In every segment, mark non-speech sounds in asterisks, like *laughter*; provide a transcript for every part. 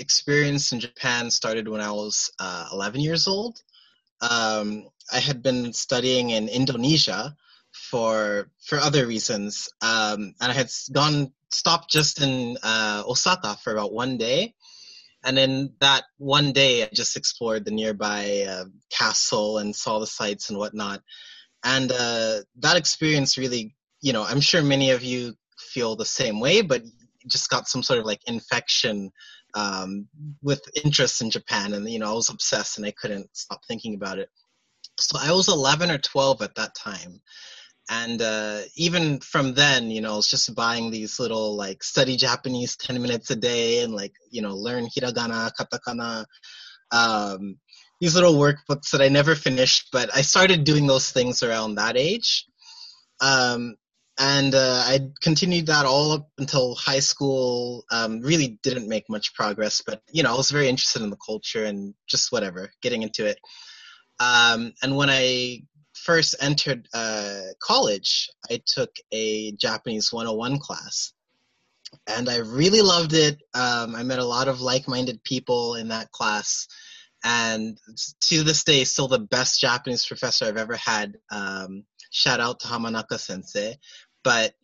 experience in Japan started when I was uh, 11 years old. Um, I had been studying in Indonesia for for other reasons, um, and I had gone stopped just in uh, Osaka for about one day, and in that one day, I just explored the nearby uh, castle and saw the sights and whatnot, and uh, that experience really, you know, I'm sure many of you feel the same way, but just got some sort of like infection um, with interest in Japan, and you know I was obsessed and I couldn't stop thinking about it. So I was 11 or 12 at that time, and uh, even from then, you know, I was just buying these little like study Japanese 10 minutes a day and like you know learn hiragana, katakana. Um, these little workbooks that I never finished, but I started doing those things around that age. Um, and uh, I continued that all up until high school. Um, really didn't make much progress, but you know I was very interested in the culture and just whatever, getting into it. Um, and when I first entered uh, college, I took a Japanese 101 class, and I really loved it. Um, I met a lot of like-minded people in that class, and to this day, still the best Japanese professor I've ever had. Um, shout out to Hamanaka Sensei but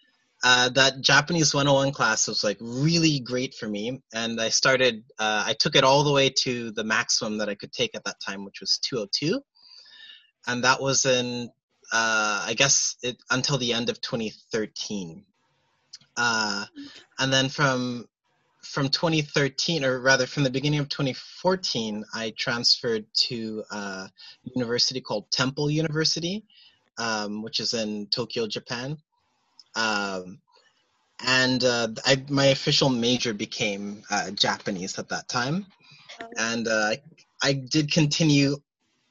uh, that Japanese 101 class was like really great for me. And I started, uh, I took it all the way to the maximum that I could take at that time, which was 202. And that was in, uh, I guess, it, until the end of 2013. Uh, and then from from 2013, or rather from the beginning of 2014, I transferred to a university called Temple University, um, which is in Tokyo, Japan um, and uh, I, my official major became uh, Japanese at that time, oh. and uh, I, did continue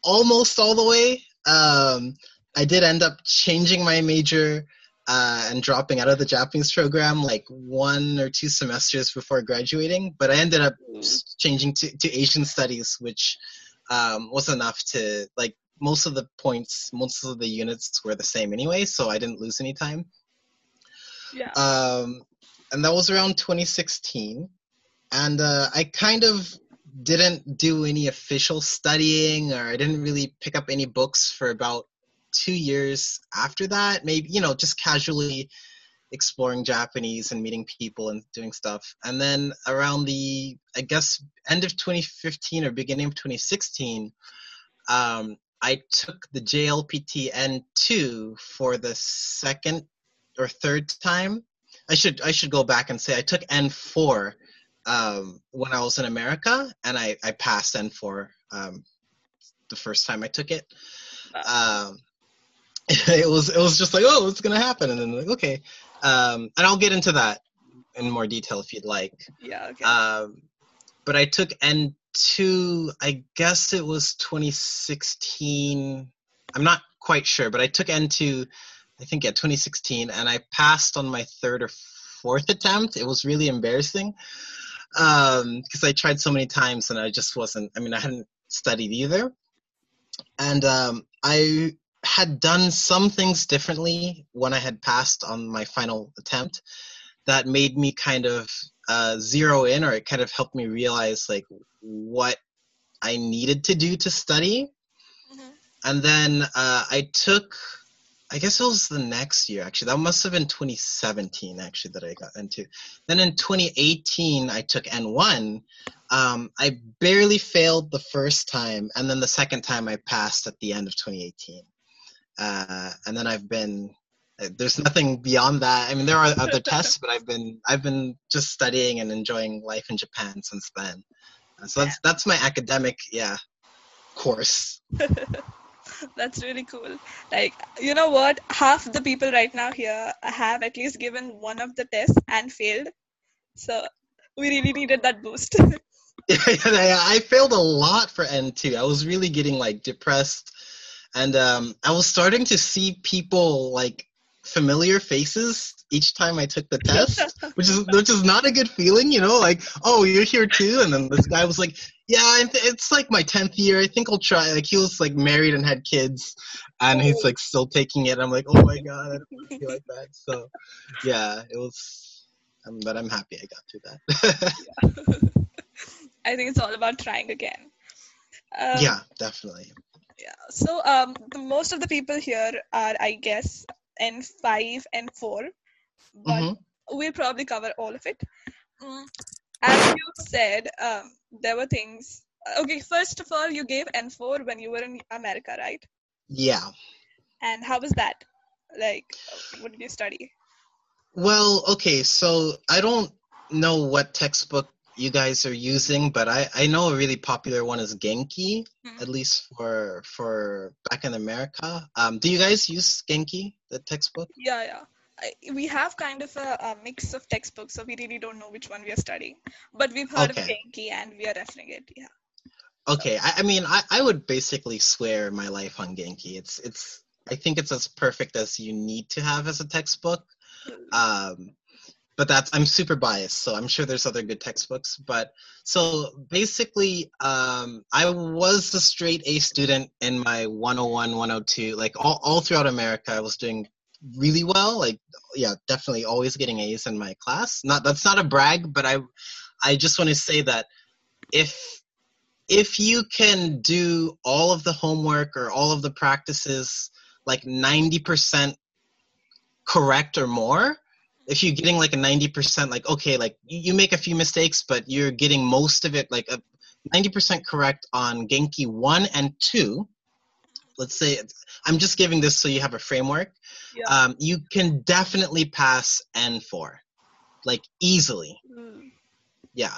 almost all the way. Um, I did end up changing my major uh, and dropping out of the Japanese program like one or two semesters before graduating, but I ended up mm. changing to, to Asian studies, which um, was enough to like most of the points, most of the units were the same anyway, so I didn't lose any time. Yeah. Um, and that was around 2016. And uh, I kind of didn't do any official studying or I didn't really pick up any books for about two years after that. Maybe, you know, just casually exploring Japanese and meeting people and doing stuff. And then around the, I guess, end of 2015 or beginning of 2016, um, I took the JLPT N2 for the second or third time. I should I should go back and say I took N4 um, when I was in America, and I I passed N4 um, the first time I took it. Um, *laughs* it was it was just like oh what's gonna happen, and then like okay, um, and I'll get into that in more detail if you'd like. Yeah. Okay. Um, but I took N2. I guess it was 2016. I'm not quite sure, but I took N2 I think at 2016, and I passed on my third or fourth *laughs* attempt. It was really embarrassing because um, I tried so many times and I just wasn't. I mean, I hadn't studied either, and um, I had done some things differently when I had passed on my final attempt that made me kind of uh, zero in, or it kind of helped me realize like what I needed to do to study. Mm-hmm. And then uh, I took I guess it was the next year actually. That must have been 2017 actually that I got into. Then in 2018 I took N1. Um, I barely failed the first time, and then the second time I passed at the end of 2018. Uh, and then I've been uh, there's nothing beyond that. I mean, there are other *laughs* tests, but I've been I've been just studying and enjoying life in Japan since then. Uh, so that's that's my academic yeah course. *laughs* *laughs* That's really cool. Like, you know what? Half the people right now here have at least given one of the tests and failed. So we really needed that boost. *laughs* *laughs* I failed a lot for N2. I was really getting like depressed. And um, I was starting to see people like familiar faces each time I took the *laughs* test, which is which is not a good feeling, you know. Like, oh, you're here too, and then this guy was like, yeah, it's like my tenth year. I think I'll try. Like, he was like married and had kids, and he's like still taking it. I'm like, oh my god, I don't feel like that. So, yeah, it was. Um, but I'm happy I got through that. *laughs* I think it's all about trying again. Um, yeah, definitely. Yeah. So um, the, most of the people here are, I guess, N5 and 4, but Mhm. we'll probably cover all of it. Mm, As you said, um, there were things. Okay, first of all, you gave N4 when you were in America, right? Yeah. And how was that? Like, what did you study? Well, okay, so I don't know what textbook you guys are using, but I, I know a really popular one is Genki, Mhm. at least for for back in America. Um, do you guys use Genki, the textbook? Yeah, yeah. I, we have kind of a, a mix of textbooks, so we really don't know which one we are studying. But we've heard of Genki and we are referring it. Yeah. Okay, I, I mean, I, I would basically swear my life on Genki. It's it's I think it's as perfect as you need to have as a textbook. Um, but that's I'm super biased, so I'm sure there's other good textbooks. But so basically, um, I was a straight A student in my 101, 102, like all, all throughout America. I was doing really well, like yeah, definitely always getting A's in my class. Not that's not a brag, but I I just want to say that if if you can do all of the homework or all of the practices like 90% correct or more if you're getting like a 90% like okay like you, make a few mistakes but you're getting most of it like a 90% correct on genki 1 and 2 let's say it's- i'm just giving this so you have a framework Yeah. um, you can definitely pass n4 like easily Mm. Yeah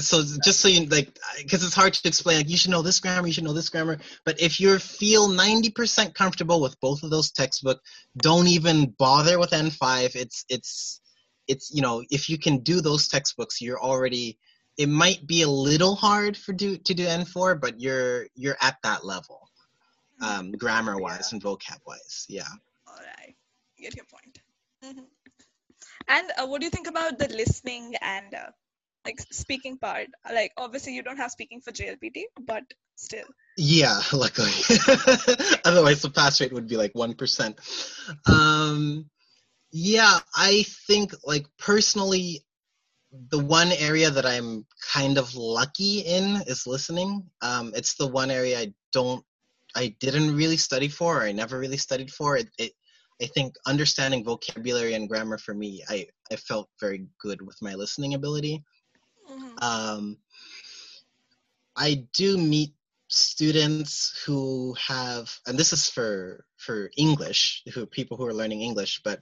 so just so you like because it's hard to explain like you should know this grammar you should know this grammar but if you feel 90% comfortable with both of those textbook don't even bother with n5 it's it's it's you know if you can do those textbooks you're already it might be a little hard for do to do n4 but you're you're at that level um grammar wise and vocab wise yeah All right. Get your point. Mhm. And uh, what do you think about the listening and uh, like speaking part? Like, obviously, you don't have speaking for JLPT, but still. Yeah, *laughs* luckily. *laughs* Otherwise, the pass rate would be like 1%. Um, yeah, I think, like, personally, the one area that I'm kind of lucky in is listening. Um, it's the one area I don't, I didn't really study for, or I never really studied for. It, it, I think understanding vocabulary and grammar for me, I, I felt very good with my listening ability Mhm. um, I do meet students who have, and this is for for English, who people who are learning English, but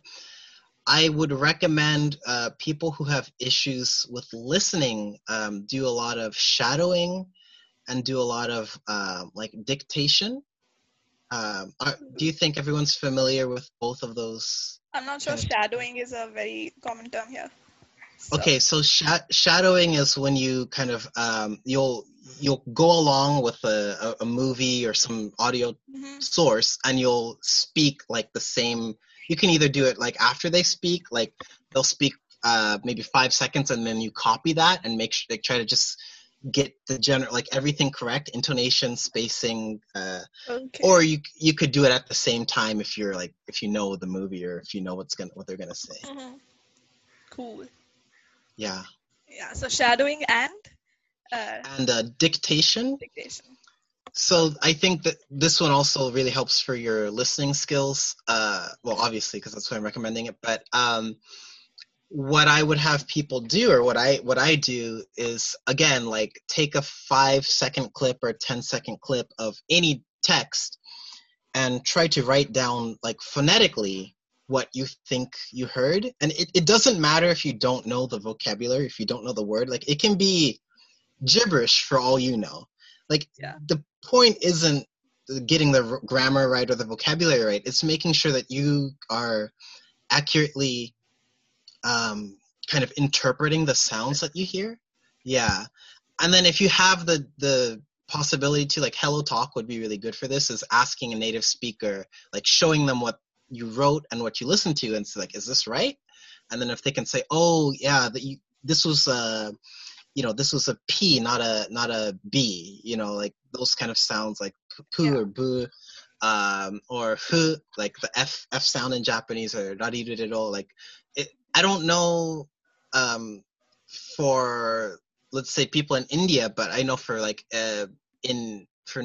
I would recommend uh, people who have issues with listening um, do a lot of shadowing and do a lot of uh, like dictation. Um, are, do you think everyone's familiar with both of those I'm not sure shadowing is a very common term here. So- Okay, so sha- shadowing is when you kind of um, you'll you'll go along with a, a, movie or some audio Mhm. source, and you'll speak like the same. You can either do it like after they speak, like they'll speak uh, maybe five seconds, and then you copy that and make sure they try to just get the general like everything correct, intonation, spacing, uh, Okay. or you you could do it at the same time if you're like if you know the movie or if you know what's gonna what they're gonna say. Mhm. Cool. Yeah, Yeah. So shadowing and uh, and uh, dictation. dictation. So I think that this one also really helps for your listening skills. Uh, well, obviously, because that's why I'm recommending it. But um, what I would have people do, or what I what I do, is again like take a five second clip or ten second clip of any text, and try to write down like phonetically what you think you heard. And it, it doesn't matter if you don't know the vocabulary, if you don't know the word. Like it can be gibberish for all you know. Like Yeah. the point isn't getting the grammar right or the vocabulary right. It's making sure that you are accurately um, kind of interpreting the sounds that you hear. Yeah, and then if you have the the possibility to like hello talk would be really good for this is asking a native speaker like showing them what you wrote and what you listened to and it's like is this right and then if they can say oh yeah that you this was uh you know this was a p not a not a b you know like those kind of sounds like poo Yeah. or boo um or hu like the f f sound in japanese or not even at all like it i don't know um for let's say people in India, but I know for like uh, in for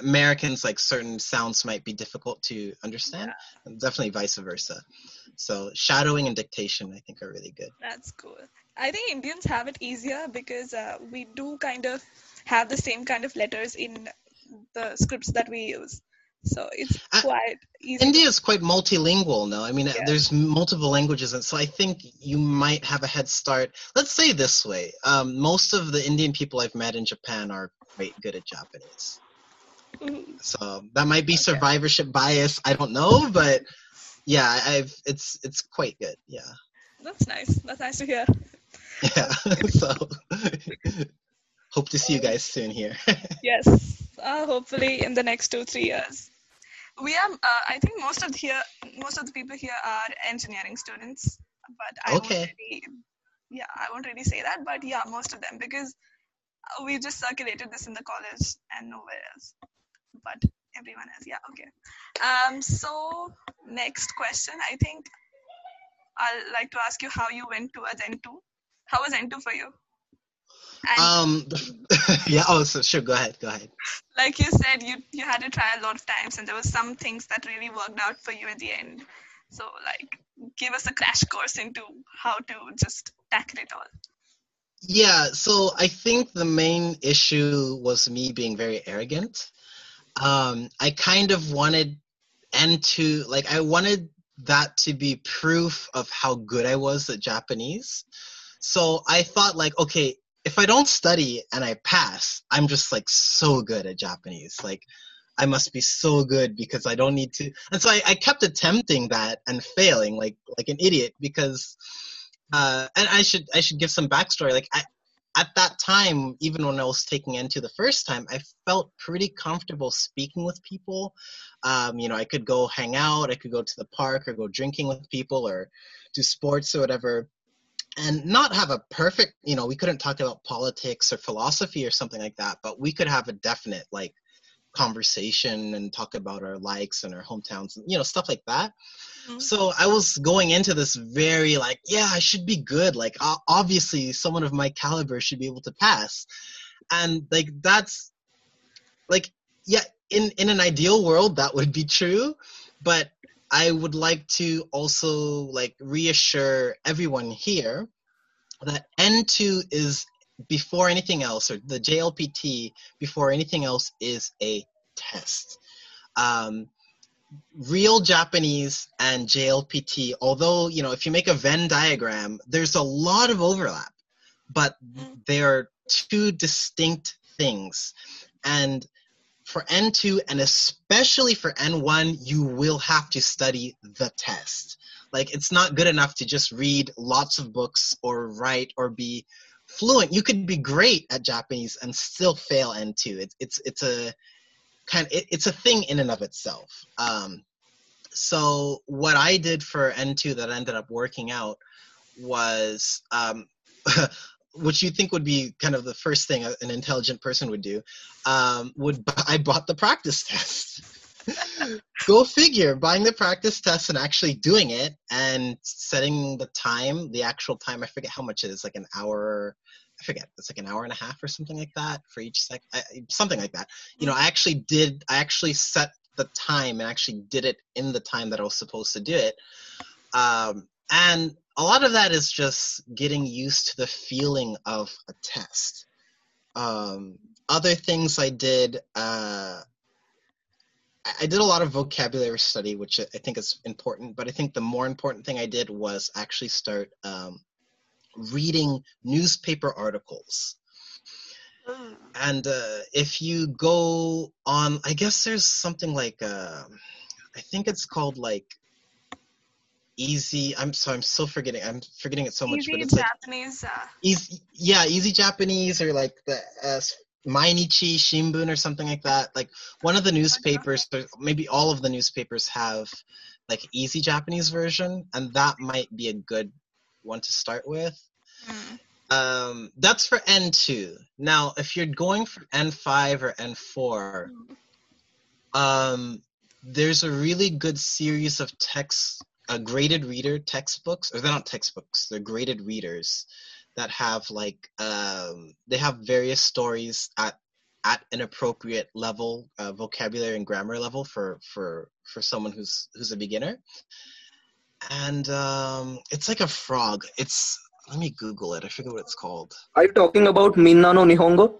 Americans, like certain sounds might be difficult to understand. Yeah. Definitely vice versa. So shadowing and dictation, I think, are really good. That's cool. I think Indians have it easier because uh, we do kind of have the same kind of letters in the scripts that we use. So it's quite easy. India is quite multilingual, no? I mean, yeah. there's multiple languages, and so I think you might have a head start. Let's say this way: um, most of the Indian people I've met in Japan are quite good at Japanese. So that might be survivorship bias. I don't know, but yeah, I've it's it's quite good. Yeah. That's nice. That's nice to hear. Yeah. *laughs* so hope to see you guys soon here. *laughs* yes. Uh, hopefully in the next two three years. We are. Uh, I think most of the here, most of the people here are engineering students, but I okay. won't really, yeah, I won't really say that, but yeah, most of them because we just circulated this in the college and nowhere else. But everyone else, yeah, okay. Um, so next question, I think I'd like to ask you how you went to a N2. How was N2 for you? And um, *laughs* yeah. Oh, so sure. Go ahead. Go ahead. Like you said, you you had to try a lot of times, and there were some things that really worked out for you at the end. So, like, give us a crash course into how to just tackle it all. Yeah. So I think the main issue was me being very arrogant. Um, I kind of wanted and to like I wanted that to be proof of how good I was at Japanese. So I thought like, okay, if I don't study and I pass, I'm just like so good at Japanese. Like I must be so good because I don't need to. And so I, I kept attempting that and failing like like an idiot because. Uh, and I should I should give some backstory. Like I, at that time, even when I was taking N2 the first time, I felt pretty comfortable speaking with people. Um, you know, I could go hang out, I could go to the park or go drinking with people or do sports or whatever and not have a perfect you know we couldn't talk about politics or philosophy or something like that but we could have a definite like conversation and talk about our likes and our hometowns and you know stuff like that. Mm-hmm. so i was going into this very like yeah i should be good. Like obviously someone of my caliber should be able to pass. And like that's like yeah in in an ideal world that would be true but I would like to also like reassure everyone here that N2 is before anything else, or the JLPT before anything else is a test. Um, real Japanese and JLPT, although, you know, if you make a Venn diagram, there's a lot of overlap, but mm-hmm. they're two distinct things. And for N2 and especially for N1, you will have to study the test. Like, it's not good enough to just read lots of books or write or be fluent. You could be great at Japanese and still fail N2. It's, it's, it's a kind of, it, it's a thing in and of itself. Um, so what I did for N2 that ended up working out was um, *laughs* which you think would be kind of the first thing an intelligent person would do, um, would *laughs* I bought the practice test. Go figure, buying the practice test and actually doing it and setting the time, the actual time. I forget how much it is, like an hour. I forget. It's like an hour and a half or something like that for each sec. Something like that. You know, I actually did. I actually set the time and actually did it in the time that I was supposed to do it. Um, and a lot of that is just getting used to the feeling of a test. Um, other things I did, uh, I did a lot of vocabulary study, which I think is important. But I think the more important thing I did was actually start um, reading newspaper articles. Mm. And uh, if you go on, I guess there's something like, uh, I think it's called like easy i'm so i'm still forgetting i'm forgetting it so much easy but it's japanese like, uh... easy yeah easy japanese or like the uh, mainichi shimbun or something like that like one of the newspapers maybe all of the newspapers have like easy japanese version and that might be a good one to start with mm. um, that's for n2 now if you're going for n5 or n4 mm. um, there's a really good series of texts uh, graded reader textbooks, or they're not textbooks, they're graded readers that have like um, they have various stories at at an appropriate level, uh, vocabulary and grammar level for for for someone who's who's a beginner. And um, it's like a frog. It's let me Google it. I forget what it's called. Are you talking about Minna no Nihongo?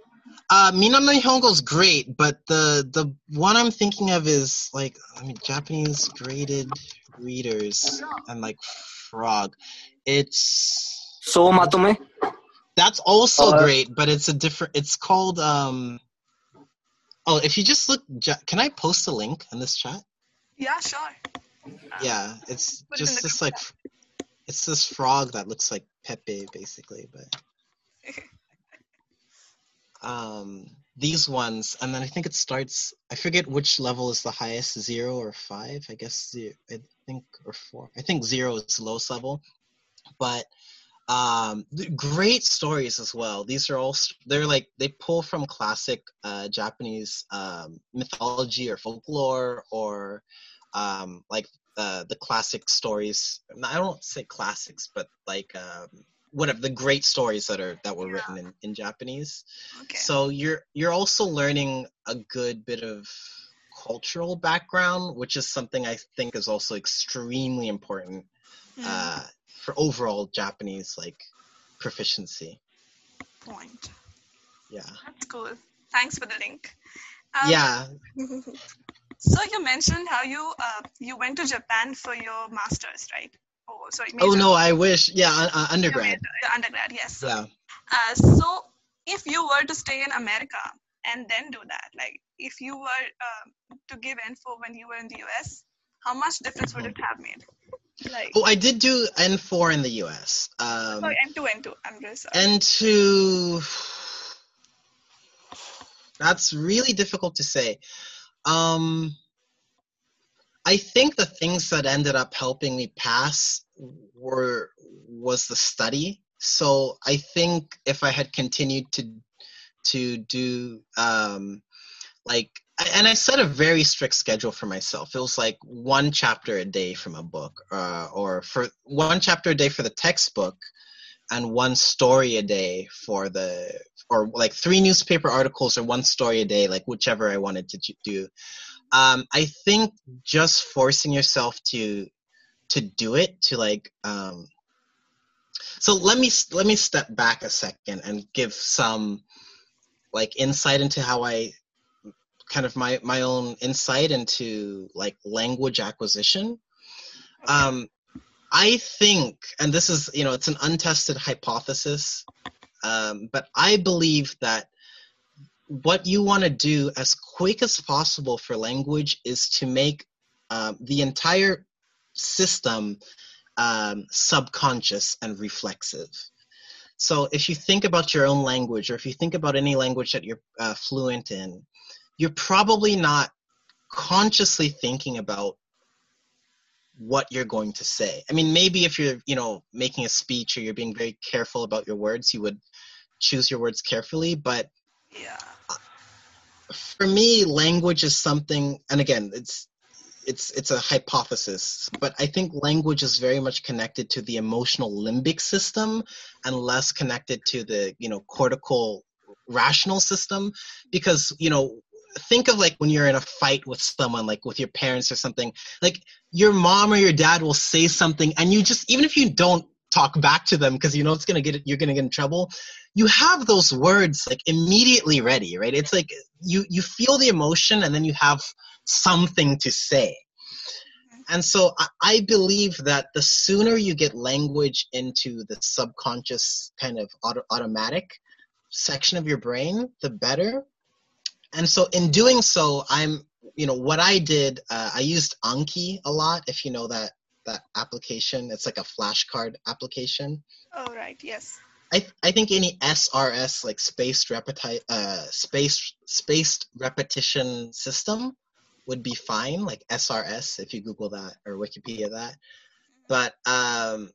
Uh, Minna no Nihongo is great, but the the one I'm thinking of is like I mean Japanese graded readers and like frog. It's so matome. That's also uh, great, but it's a different. It's called um. Oh, if you just look, can I post a link in this chat? Yeah, sure. Yeah, it's Put just it this like, it's this frog that looks like Pepe, basically, but. *laughs* um, these ones, and then I think it starts. I forget which level is the highest, zero or five. I guess zero, I think or four. I think zero is the lowest level, but um great stories as well these are all they're like they pull from classic uh japanese um mythology or folklore or um like uh the classic stories i don't say classics but like um of the great stories that are that were yeah. written in, in japanese okay. so you're you're also learning a good bit of cultural background which is something i think is also extremely important mm. uh for overall Japanese like proficiency. Point. Yeah. That's cool. Thanks for the link. Um, yeah. *laughs* so you mentioned how you uh, you went to Japan for your masters, right? Oh, sorry. Major. Oh no, I wish. Yeah, uh, undergrad. Major, undergrad, yes. Yeah. Uh, so if you were to stay in America and then do that, like if you were uh, to give N4 when you were in the US, how much difference would it have made? Like, oh, I did do N4 in the US. Um, sorry, N2, N2. I'm just sorry. N2. That's really difficult to say. Um, I think the things that ended up helping me pass were was the study. So I think if I had continued to to do um, like and I set a very strict schedule for myself. It was like one chapter a day from a book, uh, or for one chapter a day for the textbook, and one story a day for the, or like three newspaper articles or one story a day, like whichever I wanted to do. Um, I think just forcing yourself to to do it to like um, so let me let me step back a second and give some like insight into how I kind of my my own insight into like language acquisition. Um, I think, and this is you know it's an untested hypothesis, um, but I believe that what you want to do as quick as possible for language is to make um, the entire system um, subconscious and reflexive. So if you think about your own language, or if you think about any language that you're uh, fluent in, you're probably not consciously thinking about what you're going to say. I mean, maybe if you're, you know, making a speech or you're being very careful about your words, you would choose your words carefully. But yeah, for me, language is something, and again, it's it's it's a hypothesis, but I think language is very much connected to the emotional limbic system and less connected to the you know cortical rational system because you know think of like when you're in a fight with someone like with your parents or something like your mom or your dad will say something and you just even if you don't talk back to them because you know it's gonna get you're gonna get in trouble you have those words like immediately ready right? It's like you you feel the emotion and then you have something to say. Mm-hmm. And so I, I believe that the sooner you get language into the subconscious kind of auto, automatic section of your brain the better and so in doing so i'm you know what i did uh, i used anki a lot if you know that that application. It's like a flashcard application. Oh right. Yes. I i think any srs like spaced repeti- uh spaced spaced repetition system would be fine like srs if you google that or wikipedia that. But um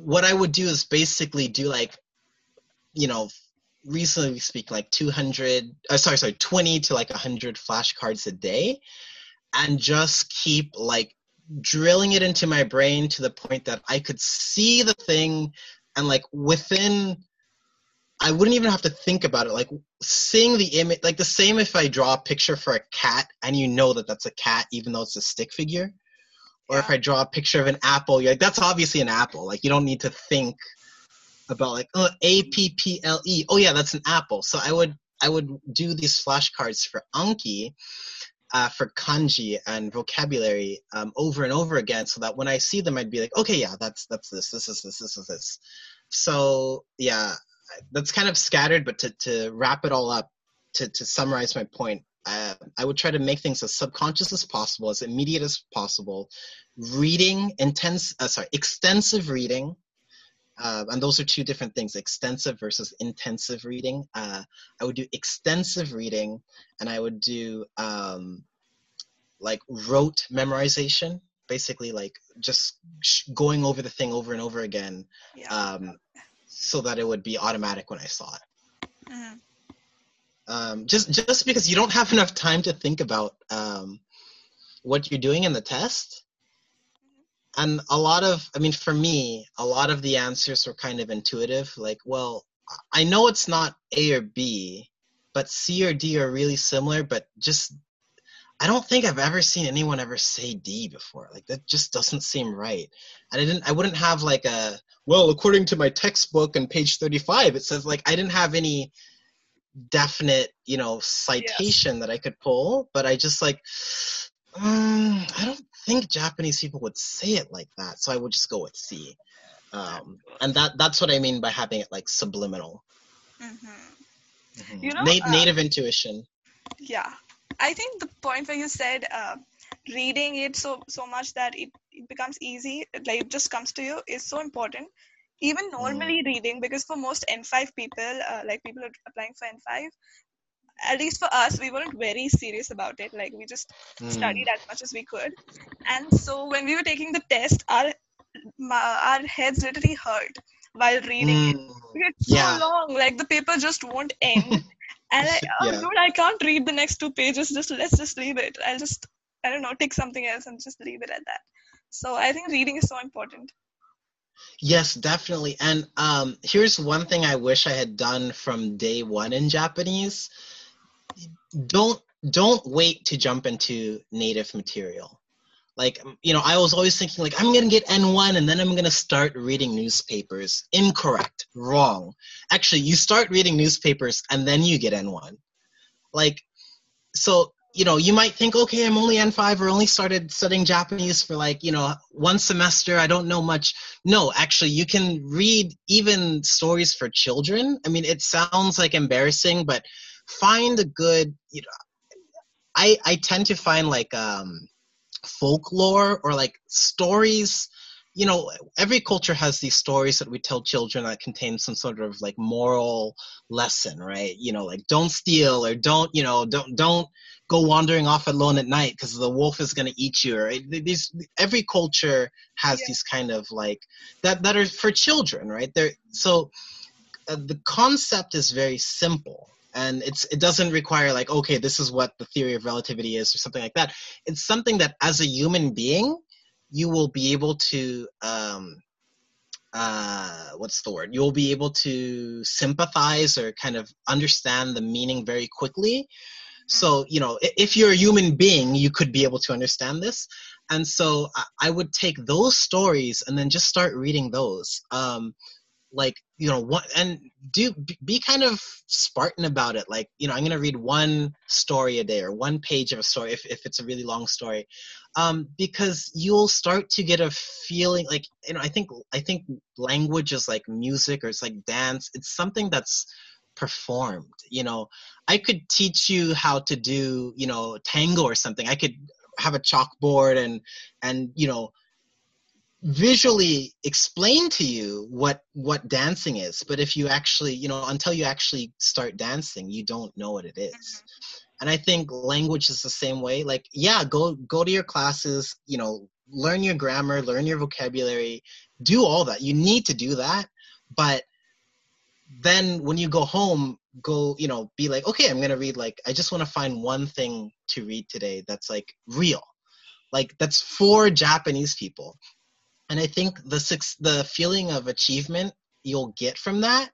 what i would do is basically do like you know reasonably speak like 200 uh, sorry sorry 20 to like 100 flashcards a day and just keep like drilling it into my brain to the point that i could see the thing and like within I wouldn't even have to think about it. Like seeing the image, like the same if I draw a picture for a cat and you know that that's a cat, even though it's a stick figure. Or if I draw a picture of an apple, you're like, that's obviously an apple. Like you don't need to think about like, oh, A P P L E. Oh yeah, that's an apple. So I would I would do these flashcards for Anki, uh, for kanji and vocabulary um, over and over again, so that when I see them, I'd be like, okay, yeah, that's that's this, this is this, this is this. So yeah, that's kind of scattered, but to, to wrap it all up, to, to summarize my point, uh, I would try to make things as subconscious as possible, as immediate as possible. Reading, intense, uh, sorry, extensive reading, uh, and those are two different things: extensive versus intensive reading. Uh, I would do extensive reading, and I would do um, like rote memorization, basically like just going over the thing over and over again. Yeah. Um, so that it would be automatic when I saw it. Mm-hmm. Um, just just because you don't have enough time to think about um, what you're doing in the test. And a lot of I mean for me, a lot of the answers were kind of intuitive. Like, well, I know it's not A or B, but C or D are really similar, but just I don't think I've ever seen anyone ever say D before. Like that just doesn't seem right. And I didn't I wouldn't have like a well, according to my textbook on page 35, it says like I didn't have any definite, you know, citation yes. that I could pull, but I just like *sighs* um, I don't think Japanese people would say it like that. So I would just go with C. Um, and that that's what I mean by having it like subliminal. Mm-hmm. Mm-hmm. You know, Na- uh, native intuition. Yeah, I think the point where you said uh, reading it so so much that it, it becomes easy, like it just comes to you, is so important. Even normally mm. reading, because for most N5 people, uh, like people applying for N5, at least for us, we weren't very serious about it. Like we just mm. studied as much as we could, and so when we were taking the test, our our heads literally hurt while reading mm. it. It's so long, like the paper just won't end. *laughs* and I, oh yeah. dude, I can't read the next two pages. Just let's just leave it. I'll just I don't know, take something else and just leave it at that. So I think reading is so important. Yes, definitely. And um, here's one thing I wish I had done from day one in Japanese. Don't don't wait to jump into native material. Like you know i was always thinking like i'm gonna get n1 and then i'm gonna start reading newspapers. Incorrect. Wrong. Actually you start reading newspapers and then you get n1 like so you know you might think okay i'm only n5 or only started studying japanese for like you know one semester. I don't know much. No actually you can read even stories for children. I mean it sounds like embarrassing but find a good you know i i tend to find like um folklore or like stories you know every culture has these stories that we tell children that contain some sort of like moral lesson right? You know like don't steal or don't you know don't don't go wandering off alone at night because the wolf is going to eat you right? These every culture has yeah. these kind of like that that are for children right? There so uh, the concept is very simple and it's it doesn't require like okay this is what the theory of relativity is or something like that. It's something that as a human being you will be able to um uh what's the word? You'll be able to sympathize or kind of understand the meaning very quickly. So you know if you're a human being you could be able to understand this. And so i would take those stories and then just start reading those. Um like you know what and do be kind of spartan about it. Like you know i'm going to read one story a day or one page of a story if, if it's a really long story. Um, because you'll start to get a feeling like you know i think i think language is like music or it's like dance. It's something that's performed you know. I could teach you how to do you know tango or something. I could have a chalkboard and and you know visually explain to you what what dancing is but if you actually you know until you actually start dancing you don't know what it is. Mm-hmm. and i think language is the same way. Like yeah go go to your classes you know learn your grammar learn your vocabulary do all that. You need to do that but then when you go home go you know be like okay i'm gonna read like i just want to find one thing to read today that's like real. Like that's for japanese people and I think the the feeling of achievement, you'll get from that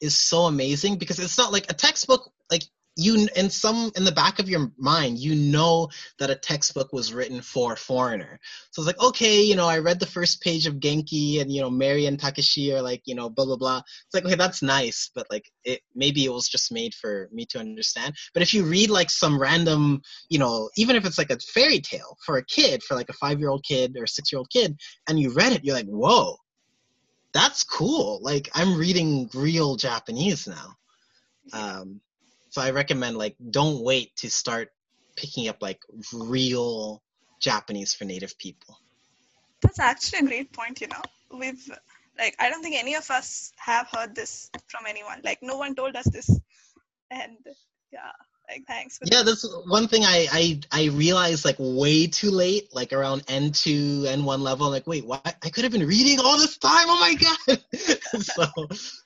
is so amazing because it's not like a textbook like you in some in the back of your mind you know that a textbook was written for a foreigner. So it's like okay you know i read the first page of genki and you know mary and takeshi are like you know blah blah blah. It's like okay that's nice but like it maybe it was just made for me to understand. But if you read like some random you know even if it's like a fairy tale for a kid for like a five year old kid or six year old kid and you read it you're like whoa that's cool. Like i'm reading real japanese now. Um so I recommend like don't wait to start picking up like real Japanese for native people. That's actually a great point, you know. We've like I don't think any of us have heard this from anyone. Like no one told us this. And yeah, like thanks Yeah, that's one thing I I I realized like way too late, like around N2, N1 level. I'm like, wait, what? I could have been reading all this time. Oh my god. *laughs* so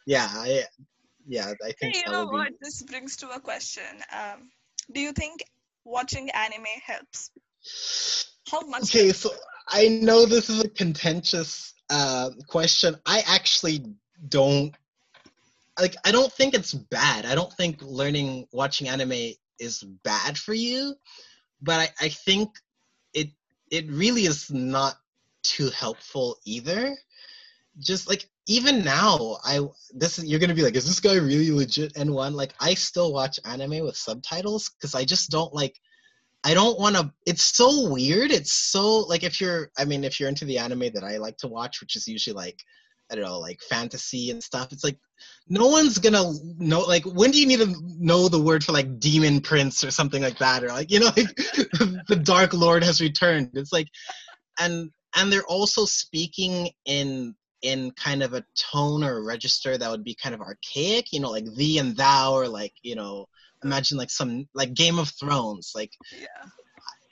yeah, I yeah, I think. Hey, you know what? Be... This brings to a question. Um, do you think watching anime helps? How much? Okay, so I know this is a contentious uh, question. I actually don't like. I don't think it's bad. I don't think learning watching anime is bad for you, but I, I think it it really is not too helpful either. Just like even now, I this is you're gonna be like, is this guy really legit N1? Like, I still watch anime with subtitles because I just don't like. I don't want to. It's so weird. It's so like if you're. I mean, if you're into the anime that I like to watch, which is usually like I don't know, like fantasy and stuff. It's like no one's gonna know. Like, when do you need to know the word for like demon prince or something like that, or like you know, *laughs* like the Dark Lord has returned. It's like, and and they're also speaking in in kind of a tone or a register that would be kind of archaic, you know, like thee and thou, or like, you know, imagine like some like Game of Thrones. Like yeah.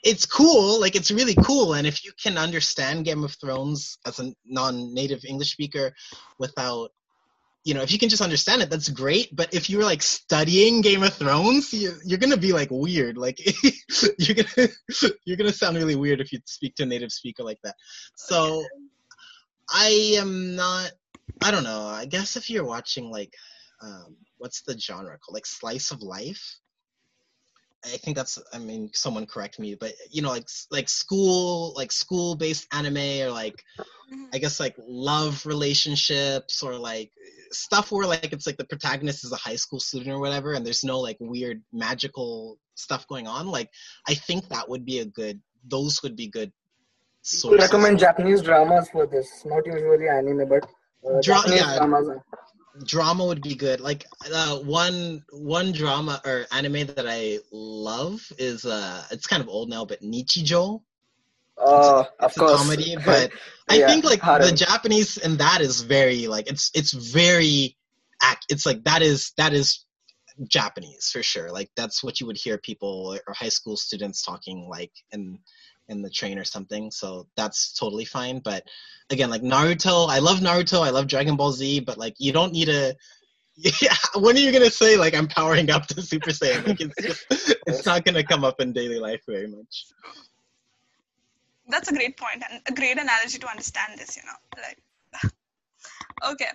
it's cool, like it's really cool. And if you can understand Game of Thrones as a non native English speaker without you know, if you can just understand it, that's great. But if you're like studying Game of Thrones, you, are gonna be like weird. Like *laughs* you're gonna *laughs* you're gonna sound really weird if you speak to a native speaker like that. So I am not. I don't know. I guess if you're watching like, um, what's the genre called? Like slice of life. I think that's. I mean, someone correct me, but you know, like like school, like school based anime, or like, mm-hmm. I guess like love relationships, or like stuff where like it's like the protagonist is a high school student or whatever, and there's no like weird magical stuff going on. Like, I think that would be a good. Those would be good sources. recommend Japanese dramas for this, not usually anime, but uh, Dra- Japanese yeah, dramas. Drama would be good. Like uh, one one drama or anime that I love is uh, it's kind of old now, but Nichijou. Oh, it's, it's of course. comedy, but *laughs* I yeah, think like the Japanese and that is very like it's it's very. It's like that is that is Japanese for sure. Like that's what you would hear people or high school students talking like and in the train or something. So that's totally fine. But again, like Naruto, I love Naruto, I love Dragon Ball Z, but like you don't need a *laughs* yeah, when are you gonna say like I'm powering up to Super Saiyan? Like it's just, it's not gonna come up in daily life very much. That's a great point and a great analogy to understand this. You know, like *laughs* okay,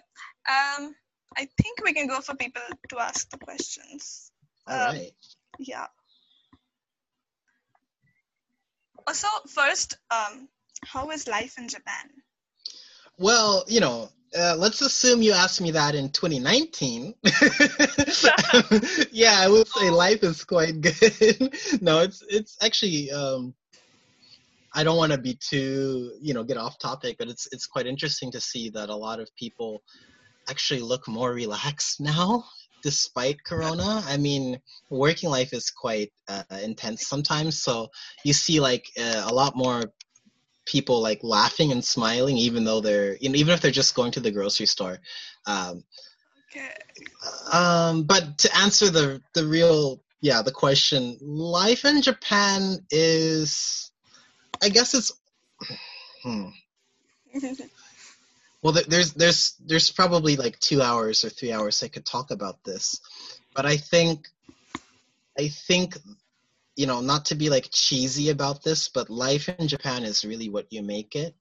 um, I think we can go for people to ask the questions. All um, right. Yeah. So first, um, how is life in Japan? Well, you know, uh, let's assume you asked me that in 2019. *laughs* yeah, I would say life is quite good. *laughs* no, it's it's actually um, I don't want to be too you know get off topic, but it's it's quite interesting to see that a lot of people actually look more relaxed *laughs* now despite corona i mean working life is quite uh, intense sometimes so you see like uh, a lot more people like laughing and smiling even though they're you know even if they're just going to the grocery store um, okay. um but to answer the the real yeah the question life in japan is i guess it's hmm. *laughs* Well, there's there's there's probably like two hours or three hours I could talk about this, but I think I think you know not to be like cheesy about this, but life in Japan is really what you make it.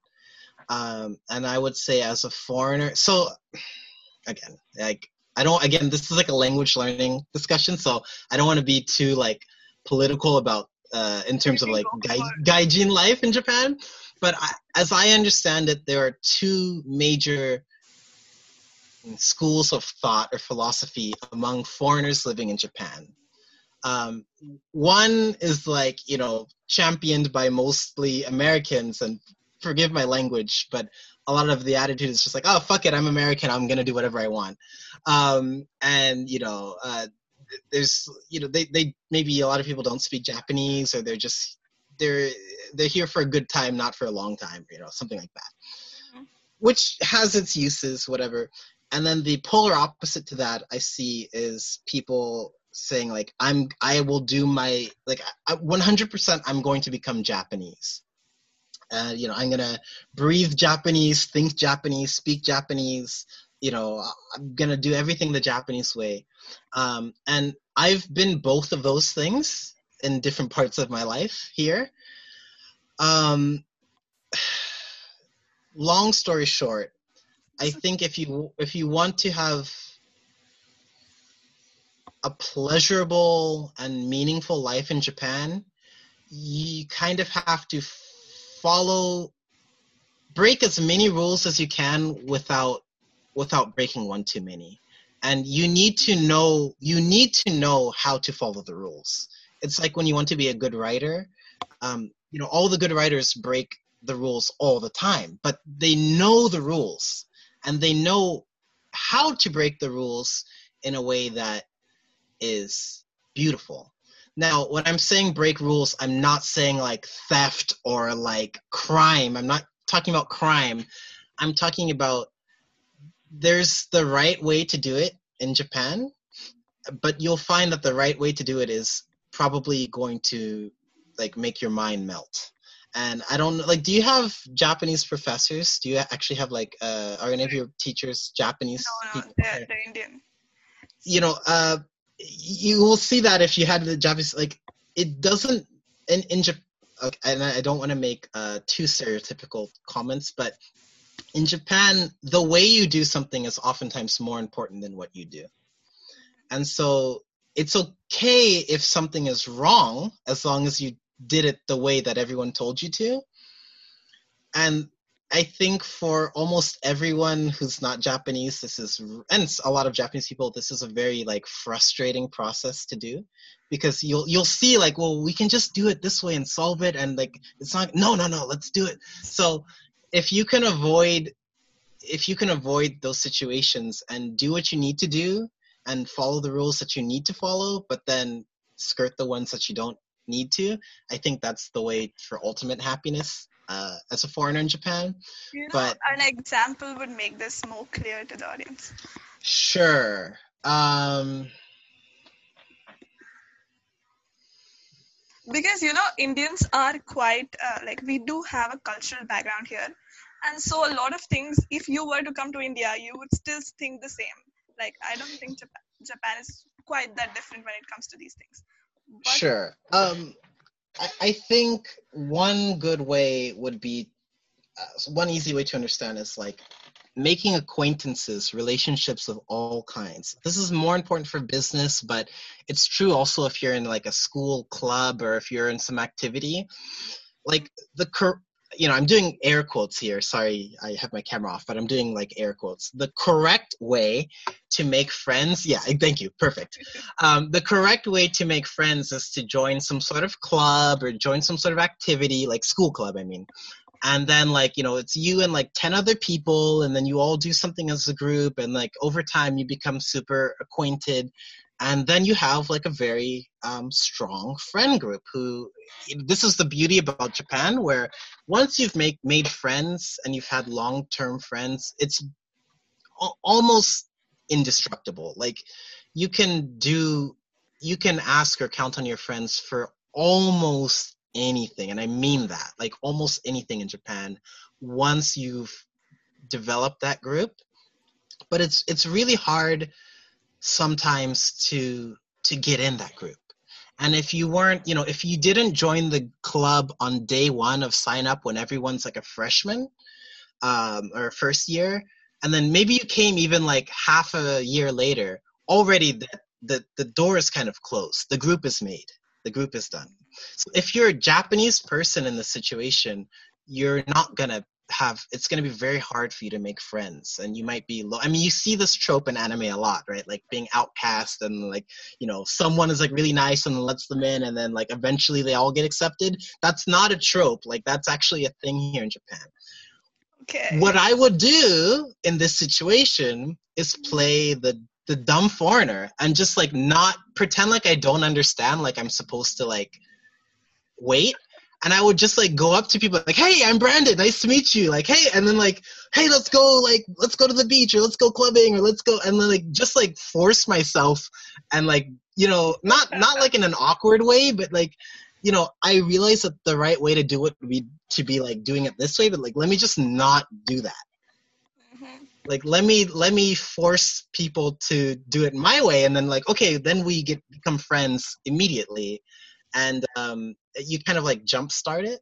Um, and I would say as a foreigner, so again like I don't again this is like a language learning discussion, so I don't want to be too like political about uh, in terms of like gai, gaijin life in Japan. But I, as I understand it, there are two major schools of thought or philosophy among foreigners living in Japan. Um, one is like you know championed by mostly Americans, and forgive my language, but a lot of the attitude is just like, oh fuck it, I'm American, I'm gonna do whatever I want, um, and you know, uh, there's you know they they maybe a lot of people don't speak Japanese or they're just they're they're here for a good time, not for a long time, you know, something like that, mm-hmm. which has its uses, whatever. And then the polar opposite to that I see is people saying like I'm I will do my like 100% I'm going to become Japanese uh, you know, I'm gonna breathe Japanese, think Japanese, speak Japanese. You know, I'm gonna do everything the Japanese way. Um, and I've been both of those things in different parts of my life here. Um, long story short, I think if you if you want to have a pleasurable and meaningful life in Japan, you kind of have to follow break as many rules as you can without without breaking one too many and you need to know you need to know how to follow the rules it's like when you want to be a good writer um, you know all the good writers break the rules all the time but they know the rules and they know how to break the rules in a way that is beautiful now, when I'm saying break rules, I'm not saying like theft or like crime. I'm not talking about crime. I'm talking about there's the right way to do it in Japan, but you'll find that the right way to do it is probably going to like make your mind melt. And I don't like. Do you have Japanese professors? Do you actually have like? Uh, are any of your teachers Japanese? No, no, they're, they're Indian. You know, uh, you will see that if you had the Japanese like it doesn't in in Japan. Okay, and I don't want to make uh, too stereotypical comments, but in Japan, the way you do something is oftentimes more important than what you do. And so it's okay if something is wrong as long as you did it the way that everyone told you to. And I think for almost everyone who's not Japanese, this is, and a lot of Japanese people, this is a very like frustrating process to do, because you'll you'll see like, well, we can just do it this way and solve it, and like it's not, no, no, no, let's do it. So, if you can avoid, if you can avoid those situations and do what you need to do and follow the rules that you need to follow, but then skirt the ones that you don't need to, I think that's the way for ultimate happiness uh, as a foreigner in Japan. You know, but an example would make this more clear to the audience. Sure. Um, because you know Indians are quite uh, like we do have a cultural background here, and so a lot of things. If you were to come to India, you would still think the same. Like I don't think Japan, Japan is quite that different when it comes to these things. But, sure. Um, I, I think one good way would be uh, one easy way to understand is like making acquaintances, relationships of all kinds. This is more important for business, but it's true also if you're in like a school club or if you're in some activity. Like the you know, I'm doing air quotes here. Sorry, I have my camera off, but I'm doing like air quotes. The correct way to make friends, yeah, thank you, perfect. Um, the correct way to make friends is to join some sort of club or join some sort of activity, like school club, I mean. And then, like, you know, it's you and like 10 other people, and then you all do something as a group, and like over time you become super acquainted and then you have like a very um, strong friend group who this is the beauty about japan where once you've make, made friends and you've had long-term friends it's almost indestructible. Like you can do you can ask or count on your friends for almost anything and i mean that like almost anything in japan once you've developed that group. But it's it's really hard sometimes to to get in that group. And if you weren't you know if you didn't join the club on day one of sign up when everyone's like a freshman um, or first year and then maybe you came even like half a year later already the, the, the door is kind of closed. The group is made. The group is done. So if you're a japanese person in the situation you're not gonna have it's going to be very hard for you to make friends and you might be low i mean you see this trope in anime a lot right? Like being outcast and like you know someone is like really nice and lets them in and then like eventually they all get accepted. That's not a trope. Like that's actually a thing here in japan. Okay. What i would do in this situation is play the the dumb foreigner and just like not pretend like i don't understand like i'm supposed to like wait and I would just like go up to people like, "Hey, I'm Brandon. Nice to meet you." Like, "Hey," and then like, "Hey, let's go like let's go to the beach or let's go clubbing or let's go," and then like just like force myself and like you know not not like in an awkward way, but like you know I realize that the right way to do it would be to be like doing it this way, but like let me just not do that. Mm-hmm. Like let me let me force people to do it my way, and then like okay, then we get become friends immediately and um, you kind of like jumpstart it.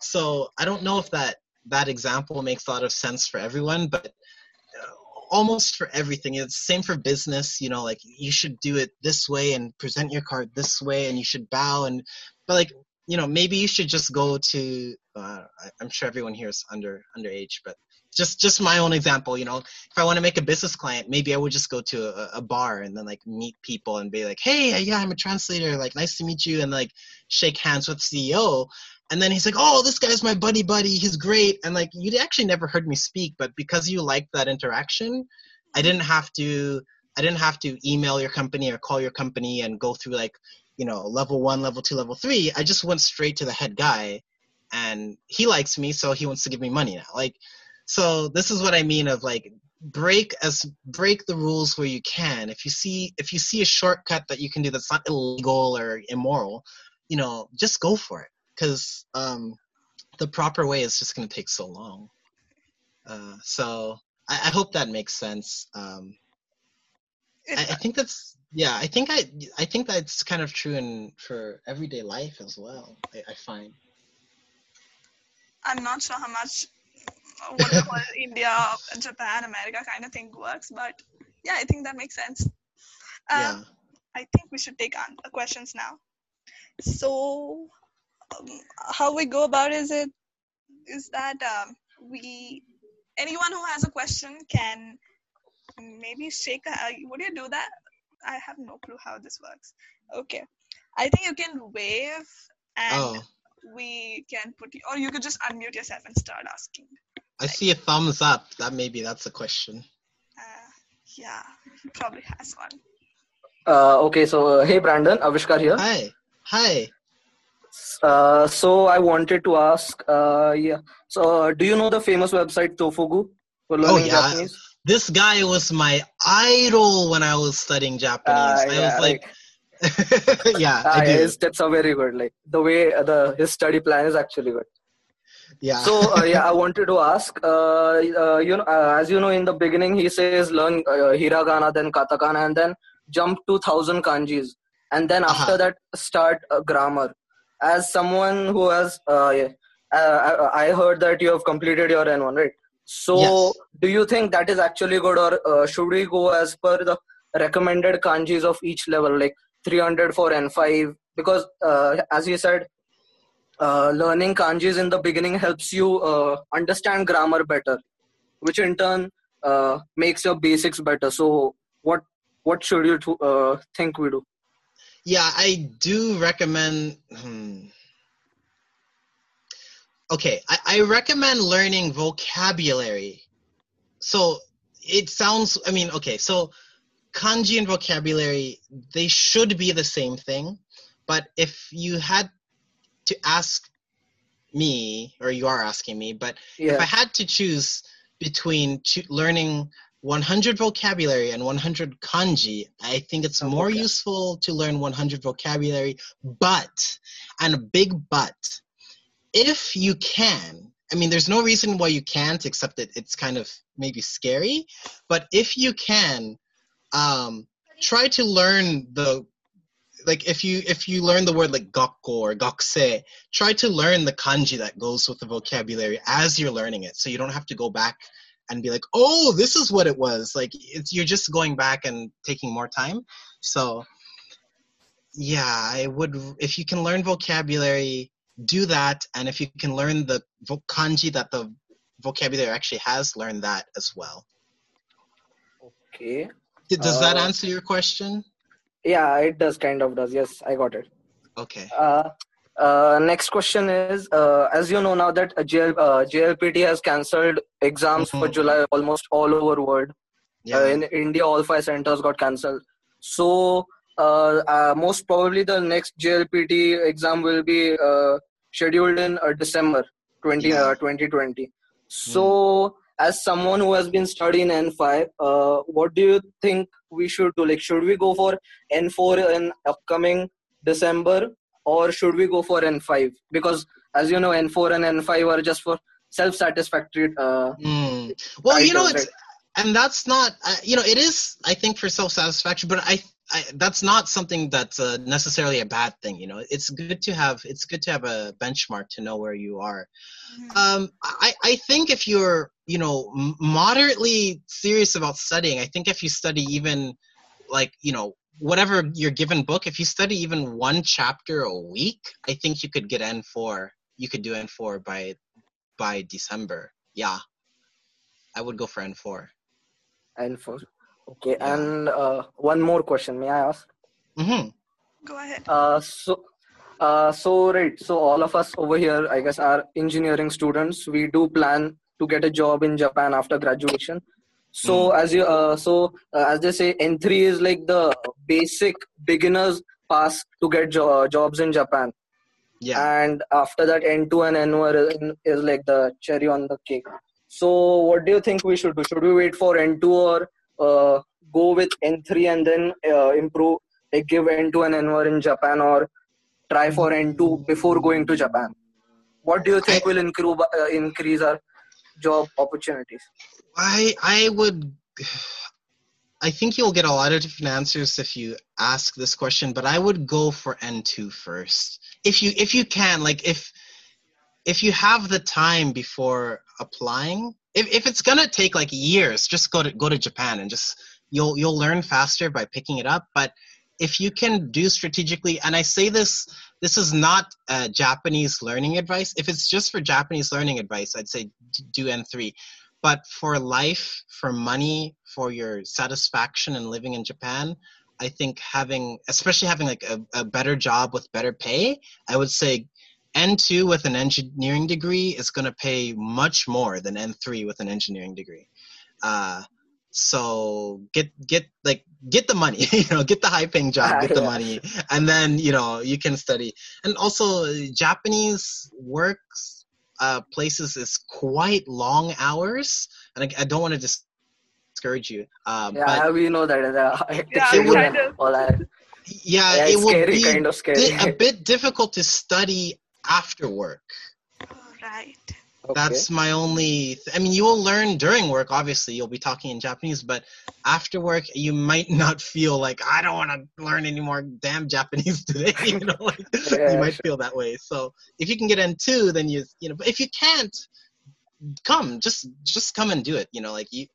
So I don't know if that that example makes a lot of sense for everyone, but uh, almost for everything. It's same for business. You know, like you should do it this way and present your card this way, and you should bow and. But like you know, maybe you should just go to. Uh, I'm sure everyone here is under underage, but just just my own example you know if i want to make a business client maybe i would just go to a, a, bar and then like meet people and be like hey yeah i'm a translator like nice to meet you and like shake hands with ceo and then he's like oh this guy's my buddy buddy he's great. And like you actually never heard me speak but because you liked that interaction i didn't have to i didn't have to email your company or call your company and go through like you know level one level two level three. I just went straight to the head guy and he likes me so he wants to give me money now. Like so this is what I mean of like break as break the rules where you can. If you see if you see a shortcut that you can do that's not illegal or immoral, you know, just go for it because um, the proper way is just going to take so long. Uh, so I, I, hope that makes sense. Um, I, I, think that's yeah. I think I I think that's kind of true in for everyday life as well. I, I find. I'm not sure how much what India, Japan, America kind of thing works. But yeah, I think that makes sense. Um, yeah. I think we should take on questions now. So, um, how we go about is it is that um, we anyone who has a question can maybe shake. A, would you do that? I have no clue how this works. Okay, I think you can wave and. Oh we can put you, or you could just unmute yourself and start asking. I see a thumbs up. That maybe that's a question. Uh, yeah, he probably has one. Uh, okay, so uh, hey Brandon, Avishkar here. Hi. Hi. Uh, so I wanted to ask, uh, yeah. So uh, do you know the famous website Tofugu for learning oh, yeah. Japanese? This guy was my idol when I was studying Japanese. Uh, I was like, like *laughs* yeah, uh, his tips are very good. Like the way uh, the his study plan is actually good yeah so uh, yeah i wanted to ask uh, uh, you know uh, as you know in the beginning he says learn uh, hiragana then katakana and then jump to 1000 kanjis and then uh-huh. after that start grammar as someone who has I, I, heard that you have completed your n1 right so yes. do you think that is actually good or should we go as per the recommended kanjis of each level like 300 for n5 because as you said uh, learning kanjis in the beginning helps you uh, understand grammar better which in turn uh, makes your basics better. So what what should you to, uh, think we do yeah i do recommend hmm. okay I, I recommend learning vocabulary. So it sounds i mean okay so kanji and vocabulary they should be the same thing but if you had to ask me, or you are asking me, but yeah. if I had to choose between learning 100 vocabulary and 100 kanji, I think it's oh, more okay. useful to learn 100 vocabulary, but, and a big but, if you can, I mean, there's no reason why you can't, except that it's kind of maybe scary, but if you can, um, try to learn the like if you if you learn the word like gakko or gakse, try to learn the kanji that goes with the vocabulary as you're learning it, so you don't have to go back and be like, oh, this is what it was. Like it's you're just going back and taking more time. So yeah, I would if you can learn vocabulary, do that, and if you can learn the kanji that the vocabulary actually has, learn that as well. Okay. Does uh, that answer your question? Yeah, it does. Kind of does. Yes, I got it. Okay. Uh, uh, next question is, uh, as you know now that JL, uh, JLPT has cancelled exams mm-hmm. for July almost all over world. Yeah. Uh, in India, all five centers got cancelled. So uh, uh, most probably the next JLPT exam will be scheduled in December 20, yeah. 2020. So mm. As someone who has been studying N5, what do you think we should do? Like, should we go for N4 in upcoming December or should we go for n5 because as you know n4 and n5 are just for self-satisfactory uh, mm. well you know it's and that's not uh, you know it is i think for self-satisfaction but i, I that's not something that's uh, necessarily a bad thing you know it's good to have it's good to have a benchmark to know where you are mm-hmm. um, I, I think if you're you know moderately serious about studying i think if you study even like you know whatever your given book, if you study even one chapter a week, I think you could get N4. You could do N4 by by December. Yeah, I would go for N4. N4. Okay, yeah. and uh, one more question. May I ask? Mm-hmm. Go ahead. Uh, so, uh, so right. So all of us over here, I guess, are engineering students. We do plan to get a job in Japan after graduation so mm. as you uh, so uh, as they say n3 is like the basic beginners pass to get jo- jobs in japan yeah and after that n2 and n1 is, is like the cherry on the cake so what do you think we should do should we wait for n2 or uh, go with n3 and then uh, improve like give n2 and n1 in japan or try for n2 before going to japan what do you think will increase, uh, increase our job opportunities I I would I think you'll get a lot of different answers if you ask this question, but I would go for N2 first. If you if you can, like if if you have the time before applying, if if it's gonna take like years, just go to go to Japan and just you'll you'll learn faster by picking it up. But if you can do strategically, and I say this this is not uh, Japanese learning advice. If it's just for Japanese learning advice, I'd say do N3 but for life for money for your satisfaction in living in japan i think having especially having like a, a better job with better pay i would say n2 with an engineering degree is going to pay much more than n3 with an engineering degree uh, so get get like get the money *laughs* you know get the high paying job *laughs* get the money and then you know you can study and also japanese works uh, places is quite long hours, and I, I don't want to discourage you. Um, yeah, but we know that. Uh, yeah, it would, kind of. yeah, yeah, it will be kind of scary. a bit difficult to study after work. right. Okay. That's my only. Th- I mean, you will learn during work. Obviously, you'll be talking in Japanese, but after work, you might not feel like I don't want to learn any more damn Japanese *laughs* today. You know, like, yeah, you might sure. feel that way. So if you can get in two, then you you know. But if you can't, come. Just just come and do it. You know, like you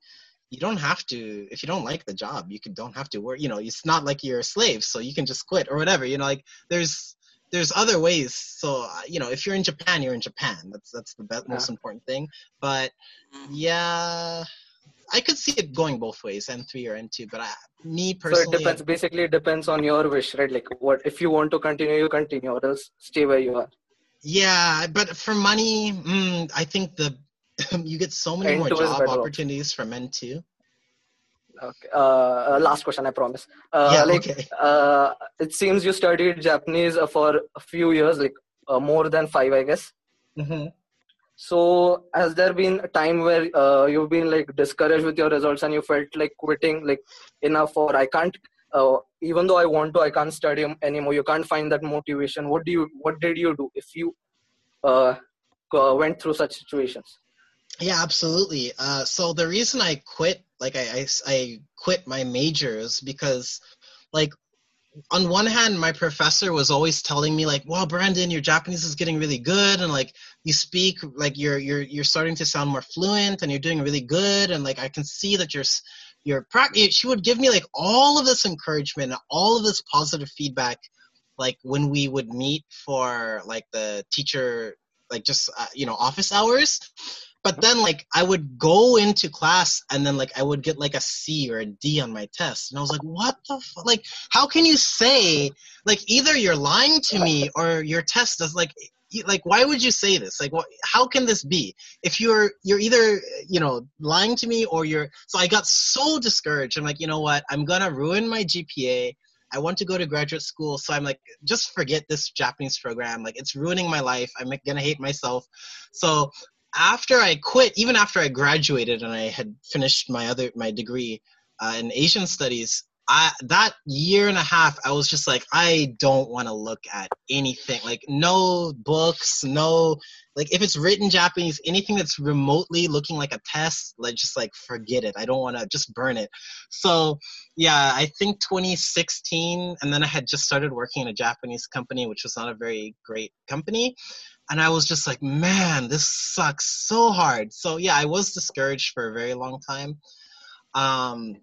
you don't have to if you don't like the job you can don't have to work you know it's not like you're a slave so you can just quit or whatever you know like there's there's other ways. So you know, if you're in Japan, you're in Japan. That's that's the best, yeah. most important thing. But mm-hmm. yeah, I could see it going both ways, N3 or N2. But I, me personally, so it depends. Basically, it depends on your wish, right? Like, what if you want to continue, you continue, or else stay where you are. Yeah, but for money, mm, I think the *laughs* you get so many N2 more job opportunities from N2. Okay. Uh, uh, last question, I promise. Uh, yeah, like, okay. Uh, it seems you studied Japanese for a few years, like uh, more than five, I guess. Mm-hmm. So, has there been a time where uh, you've been like discouraged with your results and you felt like quitting, like enough, or I can't, even though I want to, I can't study anymore. You can't find that motivation. What do you? What did you do if you went through such situations? Yeah, absolutely. Uh, so the reason I quit, like I, I, I quit my majors because, like, on one hand, my professor was always telling me like, "Wow, Brandon, your Japanese is getting really good, and like you speak like you're you're you're starting to sound more fluent, and you're doing really good, and like I can see that you're you're practice." She would give me like all of this encouragement, all of this positive feedback, like when we would meet for like the teacher, like just uh, you know office hours but then like i would go into class and then like i would get like a c or a d on my test. And i was like what the fuck like how can you say like either you're lying to me or your test is like like why would you say this? Like what how can this be? If you're you're either you know lying to me or you're so i got so discouraged. I'm like you know what? I'm gonna ruin my gpa I want to go to graduate school, so I'm like, just forget this Japanese program. Like, it's ruining my life. I'm gonna hate myself. So after I quit, even after I graduated and I had finished my other my degree uh, in Asian studies, I that year and a half I was just like I don't want to look at anything like no books, no like if it's written Japanese, anything that's remotely looking like a test, like just like forget it. I don't want to just burn it. So yeah, I think 2016, and then I had just started working in a Japanese company, which was not a very great company and I was just like, man, this sucks so hard. So yeah, I was discouraged for a very long time. Um,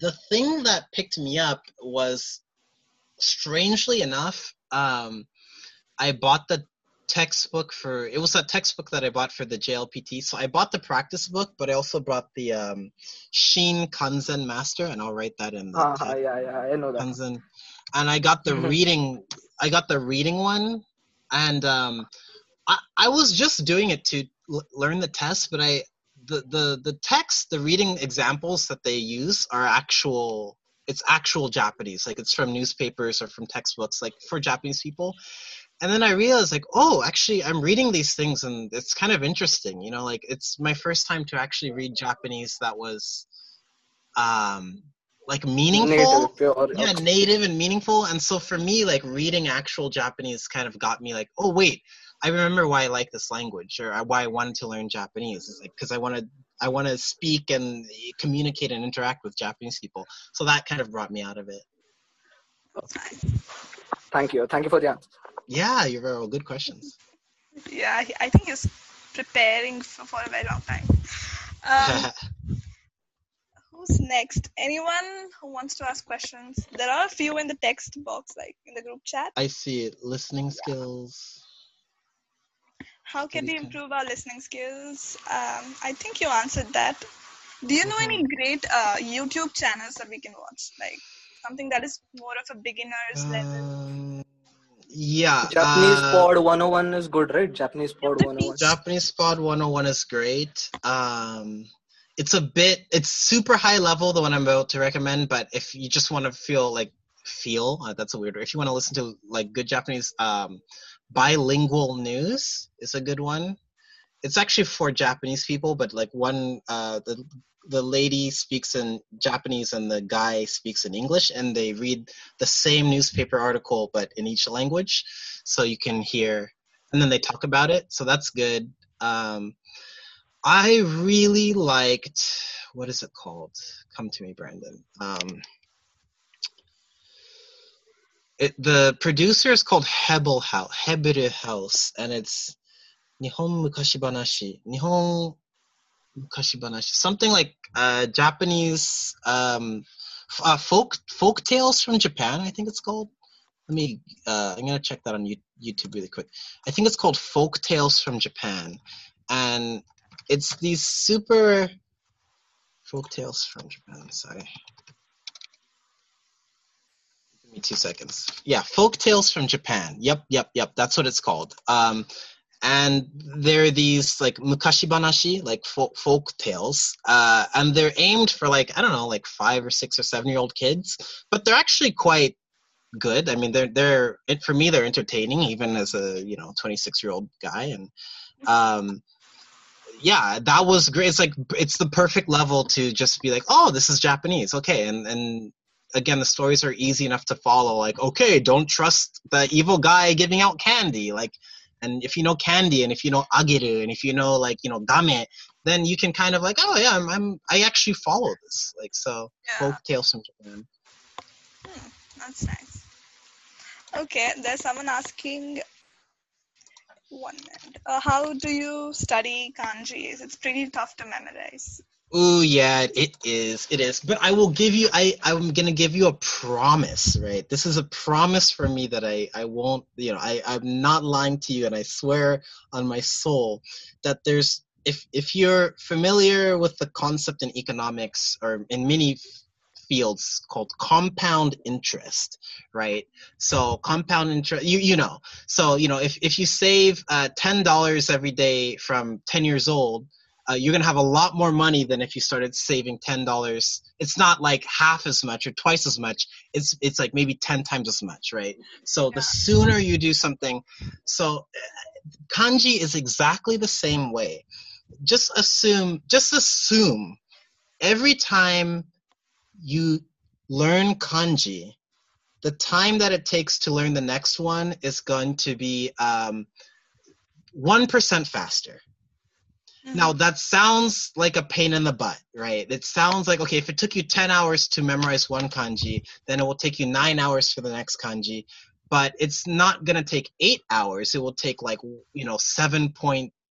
the thing that picked me up was, strangely enough, um, I bought the textbook for it was a textbook that I bought for the JLPT. So I bought the practice book, but I also bought the um, Shin Kanzen Master, and I'll write that in the uh, yeah, yeah, I know that. Kanzen. And I got the mm-hmm. reading. I got the reading one and um, I, I was just doing it to l- learn the test, but I the, the the text, the reading examples that they use are actual. It's actual Japanese, like it's from newspapers or from textbooks, like for Japanese people. And then I realized, like, oh, actually, I'm reading these things, and it's kind of interesting. You know, like it's my first time to actually read Japanese that was um, like meaningful. native, yeah native and meaningful. And so for me like reading actual japanese kind of got me like oh wait i remember why i like this language or why i wanted to learn japanese. It's like because i want to i want to speak and communicate and interact with japanese people. So that kind of brought me out of it. Thank you. Thank you for the answer. Yeah you're very well. Good questions. Yeah i think he's preparing for, for a very long time. Um, *laughs* who's next? Anyone who wants to ask questions? There are a few in the text box, like in the group chat. I see it. Listening skills. How can we improve our listening skills? Um, I think you answered that. Do you know mm-hmm. any great uh, YouTube channels that we can watch? Like something that is more of a beginner's um, level? Yeah. Japanese uh, Pod 101 is good, right? Japanese Pod 101. Japanese Pod 101 is great. Um, it's a bit it's super high level the one i'm about to recommend but if you just want to feel like feel uh, that's a weird word if you want to listen to like good japanese um, bilingual news is a good one. It's actually for japanese people but like one uh, the the lady speaks in japanese and the guy speaks in english and they read the same newspaper article but in each language so you can hear and then they talk about it so that's good. Um, I really liked what is it called? Come to me, Brandon. Um, it, the producer is called Hebel House, Hebel House, and it's Nihon Mukashibanashi. Nihon Mukashibanashi, something like uh, Japanese um, uh, folk folk tales from Japan. I think it's called. Let me. Uh, I'm gonna check that on YouTube really quick. I think it's called Folk Tales from Japan, and it's these super folk tales from Japan. Sorry. Give me two seconds. Yeah, folk tales from Japan. Yep, yep, yep. That's what it's called. Um, and they're these like mukashi banashi, like folk, folk tales, uh, and they're aimed for like I don't know, like five or six or seven year old kids, but they're actually quite good. I mean, they're they're for me they're entertaining even as a you know 26 year old guy, and um, yeah, that was great. It's like it's the perfect level to just be like, oh, this is Japanese, okay, and and again, the stories are easy enough to follow. Like, okay, don't trust the evil guy giving out candy, like. And if you know candy, and if you know ageru, and if you know like you know dame, then you can kind of like, oh yeah, I'm, I'm I actually follow this. Like so, yeah. folk tales from Japan. Hmm. That's nice. Okay, there's someone asking one minute. Uh, how do you study kanjis? It's pretty tough to memorize. Oh yeah, it is. It is. But I will give you I I'm to give you a promise, right? This is a promise for me that I I won't, you know, I I'm not lying to you and I swear on my soul that there's if if you're familiar with the concept in economics or in many fields called compound interest, right? So compound interest, you you know. So you know, if if you save uh, ten dollars every day from ten years old, uh, you're gonna have a lot more money than if you started saving ten dollars. It's not like half as much or twice as much. It's it's like maybe ten times as much, right? So the sooner you do something, so uh, kanji is exactly the same way. Just assume, just assume, every time you learn kanji, the time that it takes to learn the next one is going to be um, 1% faster. Mm-hmm. Now, that sounds like a pain in the butt, right? It sounds like, okay, if it took you 10 hours to memorize one kanji, then it will take you nine hours for the next kanji. But it's not going to take eight hours. It will take like, you know,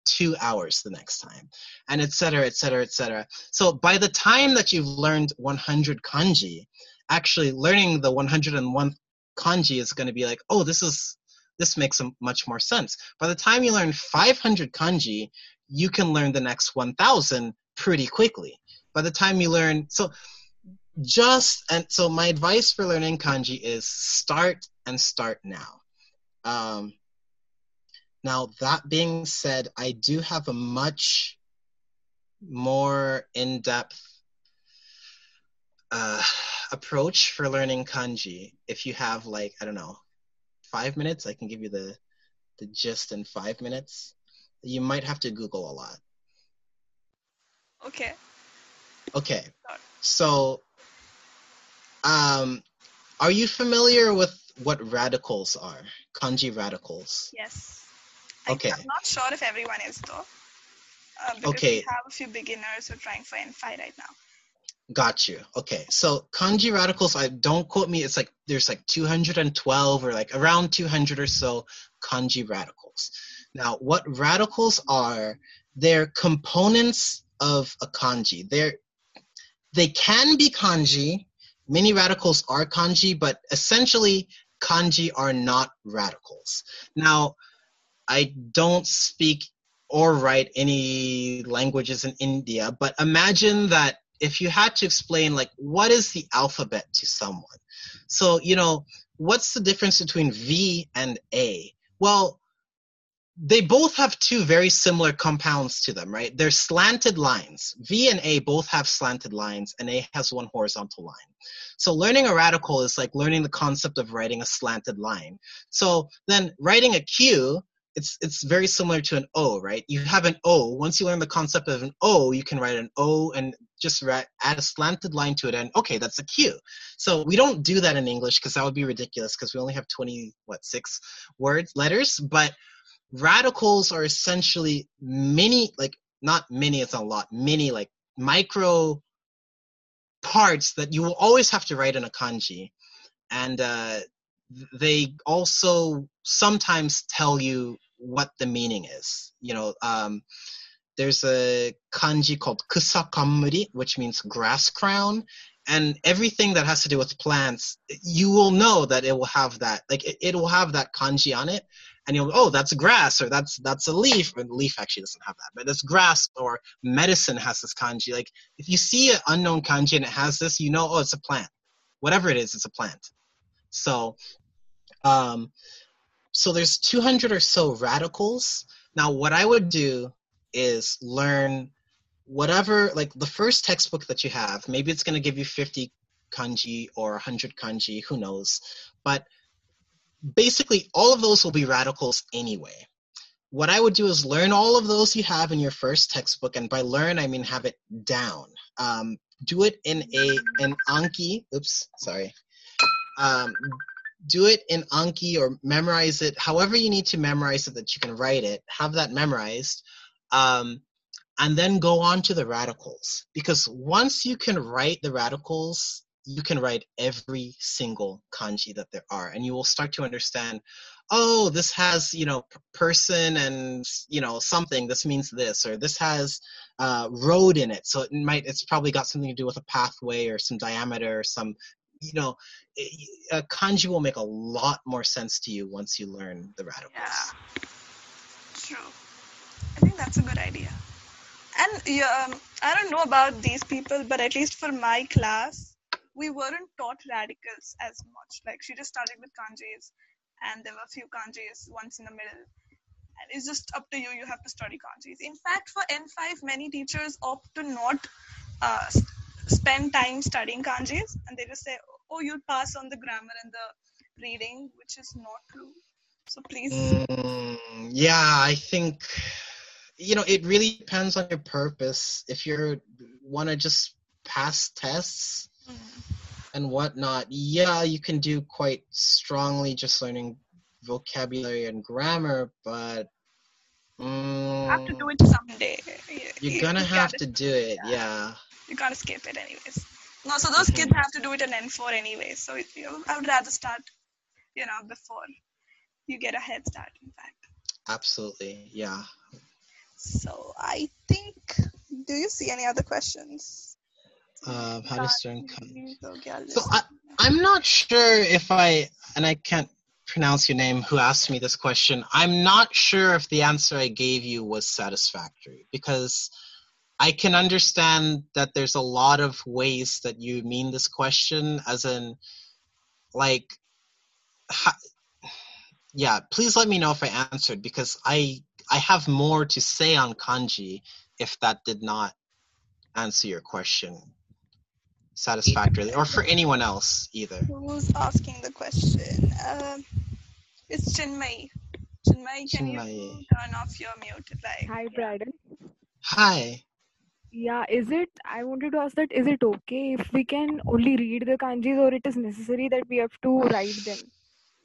7.2 hours the next time, and et cetera, et cetera, et cetera. So by the time that you've learned 100 kanji, actually learning the 101 kanji is going to be like, oh, this is this makes much more sense. By the time you learn 500 kanji, you can learn the next 1000 pretty quickly. By the time you learn, so just, and so my advice for learning kanji is start and start now. Um, now, that being said, I do have a much more in depth uh, approach for learning kanji. If you have, like, I don't know, five minutes, I can give you the, the gist in five minutes you might have to Google a lot. Okay. Okay. So, um, are you familiar with what radicals are? Kanji radicals. Yes. Okay. I'm not sure if everyone is though. Uh, because okay. we have a few beginners who are trying for N5 right now. Got you. Okay. So kanji radicals, I don't quote me, it's like there's like 212 or like around 200 or so kanji radicals. Now, what radicals are, they're components of a kanji. They're, they can be kanji. Many radicals are kanji, but essentially, kanji are not radicals. Now, I don't speak or write any languages in India, but imagine that if you had to explain, like, what is the alphabet to someone? So, you know, what's the difference between V and A? Well, they both have two very similar compounds to them, right? They're slanted lines. V and A both have slanted lines, and A has one horizontal line. So learning a radical is like learning the concept of writing a slanted line. So then writing a Q, it's it's very similar to an O, right? You have an O. Once you learn the concept of an O, you can write an O and just add a slanted line to it, and okay, that's a Q. So we don't do that in English because that would be ridiculous because we only have twenty what six words letters, but radicals are essentially many like not many it's a lot many like micro parts that you will always have to write in a kanji and uh, they also sometimes tell you what the meaning is you know um, there's a kanji called kusakamuri which means grass crown and everything that has to do with plants you will know that it will have that like it, it will have that kanji on it and you'll oh that's grass or that's that's a leaf and the leaf actually doesn't have that but it's grass or medicine has this kanji like if you see an unknown kanji and it has this you know oh it's a plant. Whatever it is it's a plant. So um so there's 200 or so radicals now what i would do is learn whatever like the first textbook that you have maybe it's going to give you 50 kanji or 100 kanji who knows but basically all of those will be radicals anyway. What I would do is learn all of those you have in your first textbook, and by learn I mean have it down. Um, do it in a an Anki. Oops, sorry. Um, do it in Anki or memorize it. However you need to memorize it that you can write it. Have that memorized. Um, and then go on to the radicals because once you can write the radicals you can write every single kanji that there are and you will start to understand oh this has you know person and you know something this means this or this has uh, road in it so it might it's probably got something to do with a pathway or some diameter or some you know a kanji will make a lot more sense to you once you learn the radicals yeah true i think that's a good idea and yeah, um, I don't know about these people, but at least for my class, we weren't taught radicals as much. Like she just started with kanjis, and there were a few kanjis once in the middle. And it's just up to you. You have to study kanjis. In fact, for N5, many teachers opt to not uh, spend time studying kanjis, and they just say, "Oh, you'll pass on the grammar and the reading," which is not true. So please. Mm, yeah, I think you know it really depends on your purpose if you want to just pass tests mm. and whatnot yeah you can do quite strongly just learning vocabulary and grammar but mm, have to do it someday you're gonna you have to do it yeah. yeah. you gotta skip it anyways no so those kids have to do it in n4 anyway so you know, i would rather start you know before you get a head start in fact absolutely yeah so I think, do you see any other questions? Uh, how to learn So I, I'm not sure if I, and I can't pronounce your name, who asked me this question. I'm not sure if the answer I gave you was satisfactory because I can understand that there's a lot of ways that you mean this question, as in, like, yeah, please let me know if I answered because I I have more to say on kanji if that did not answer your question satisfactorily or for anyone else either. Who's asking the question? Uh, it's Chinmay. Chinmay, can Chinmay. you turn off your mute? Like, Hi, Brandon. Hi. Yeah, is it? I wanted to ask that is it okay if we can only read the kanjis or it is necessary that we have to write them?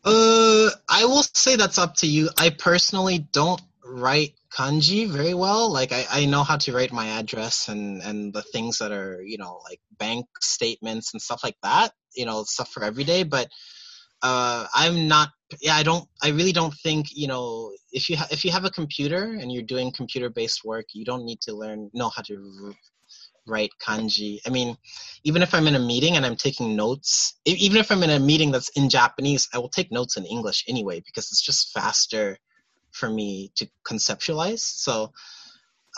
Uh, I will say that's up to you. I personally don't write kanji very well. Like I, I know how to write my address and and the things that are you know like bank statements and stuff like that. You know stuff for every day, but uh, I'm not. Yeah, I don't. I really don't think you know if you ha- if you have a computer and you're doing computer based work, you don't need to learn know how to write kanji. I mean, even if I'm in a meeting and I'm taking notes, even if I'm in a meeting that's in Japanese, I will take notes in English anyway because it's just faster for me to conceptualize. So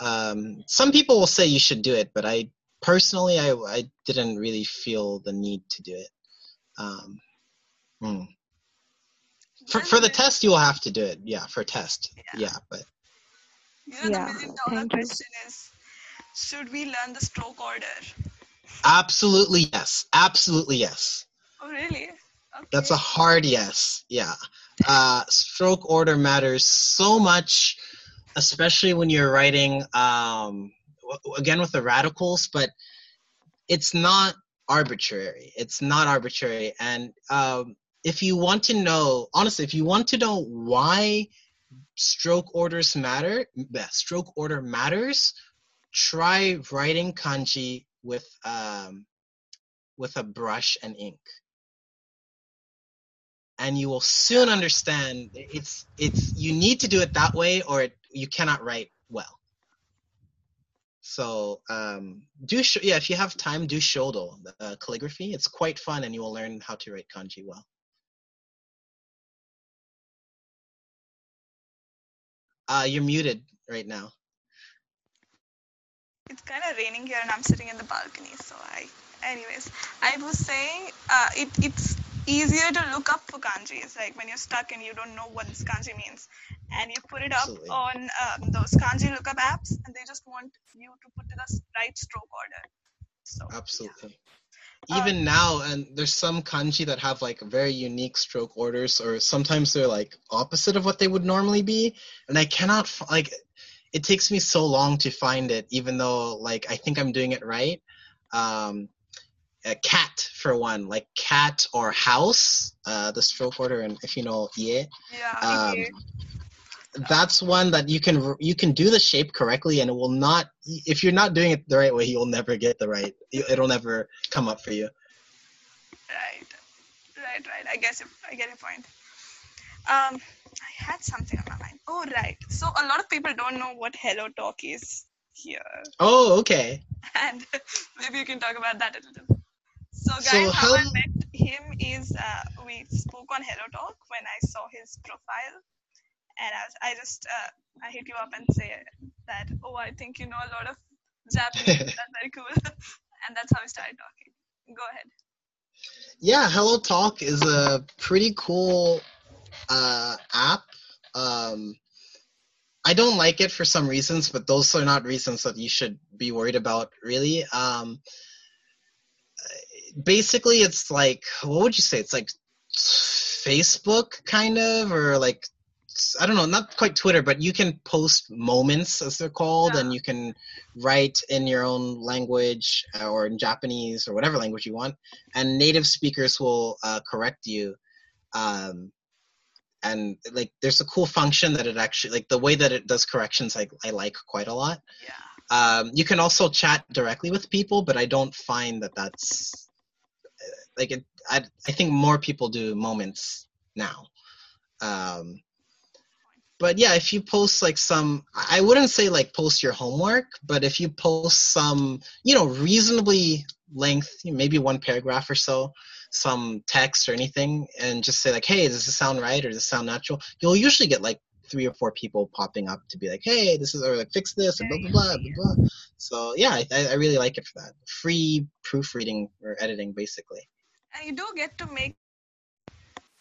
um, some people will say you should do it, but I personally I, I didn't really feel the need to do it. Um, hmm. For for the test, you will have to do it. Yeah, for test. Yeah, yeah but. You know, yeah, the million dollar question is should we learn the stroke order? Absolutely yes. Absolutely yes. Oh, really? Okay. That's a hard yes. Yeah uh, stroke order matters so much, especially when you're writing um, again with the radicals. But it's not arbitrary. It's not arbitrary, and um, if you want to know, honestly, if you want to know why stroke orders matter, stroke order matters, try writing kanji with um, with a brush and ink. And you will soon understand it's it's you need to do it that way or it, you cannot write well. So um, do sh- yeah if you have time do shodo uh, calligraphy. It's quite fun and you will learn how to write kanji well uh, you're muted right now it's kind of raining here and i'm sitting in the balcony so i anyways i was saying uh, it, it's easier to look up for kanjis like when you're stuck and you don't know what this kanji means and you put it up Absolutely. on um, those kanji lookup apps and they just want you to put the right stroke order so Absolutely. Yeah. Even um, now, and there's some kanji that have like very unique stroke orders, or sometimes they're like opposite of what they would normally be, and I cannot like. It takes me so long to find it, even though like I think I'm doing it right. Um, a cat for one, like cat or house, uh, the stroke order, and if you know yeah, yeah, um, that's one that you can you can do the shape correctly, and it will not. If you're not doing it the right way, you'll never get the right. It'll never come up for you. Right, right, right. I guess I get your point. Um, I had something on my mind. Oh, right. So a lot of people don't know what HelloTalk is here. Oh, okay. *laughs* And maybe you can talk about that a little. So, guys, so how, how I met him is uh, we spoke on HelloTalk when I saw his profile, and I, I just uh, I hit you up and say that oh I think you know a lot of Japanese. *laughs* that's very cool, *laughs* and that's how we started talking. Go ahead. Yeah, HelloTalk is a pretty cool uh, app. Um, I don't like it for some reasons, but those are not reasons that you should be worried about, really. Um, basically, it's like, what would you say? It's like Facebook, kind of, or like, I don't know, not quite Twitter, but you can post moments, as they're called, yeah. and you can write in your own language or in Japanese or whatever language you want, and native speakers will uh, correct you. Um, and like there's a cool function that it actually like the way that it does corrections I, I like quite a lot yeah um, you can also chat directly with people but i don't find that that's like it, I, I think more people do moments now um, but yeah if you post like some i wouldn't say like post your homework but if you post some you know reasonably length maybe one paragraph or so some text or anything and just say like, hey, does this sound right or does this sound natural? You'll usually get like three or four people popping up to be like, hey, this is or like fix this or blah blah blah blah blah. So yeah, I, I really like it for that. Free proofreading or editing basically. And you do get to make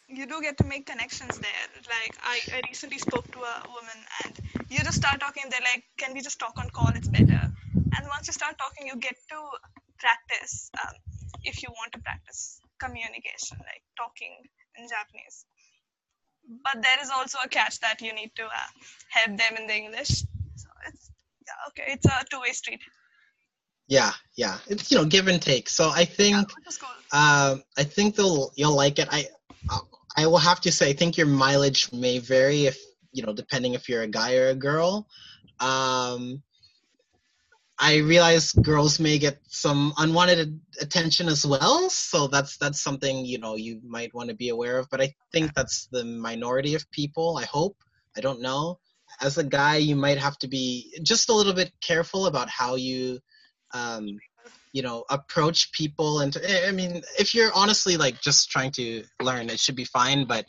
you do get to make connections there. Like I, I recently spoke to a woman and you just start talking, they're like, Can we just talk on call? It's better. And once you start talking you get to practice um, if you want to practice communication, like talking in Japanese. But there is also a catch that you need to uh, help them in the English. So it's yeah, okay. It's a two-way street. Yeah, yeah. It's you know give and take. So I think yeah, cool. uh, I think they'll you'll like it. I I will have to say I think your mileage may vary if you know depending if you're a guy or a girl. Um, I realize girls may get some unwanted attention as well, so that's that's something you know you might want to be aware of. But I think that's the minority of people. I hope. I don't know. As a guy, you might have to be just a little bit careful about how you, um, you know, approach people. And I mean, if you're honestly like just trying to learn, it should be fine. But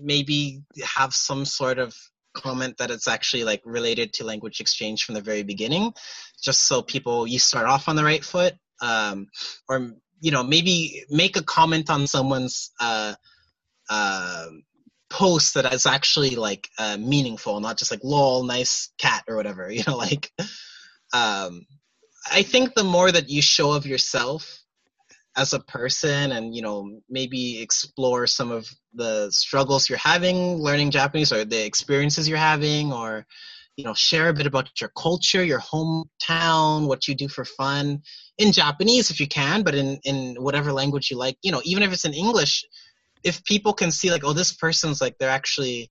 maybe have some sort of comment that it's actually like related to language exchange from the very beginning, just so people you start off on the right foot, um, or you know maybe make a comment on someone's uh, uh, post that is actually like uh, meaningful, not just like lol, nice cat or whatever. *laughs* You know, like um, I think the more that you show of yourself as a person and you know maybe explore some of the struggles you're having learning japanese or the experiences you're having or you know share a bit about your culture your hometown what you do for fun in japanese if you can but in in whatever language you like. You know even if it's in english if people can see like oh this person's like they're actually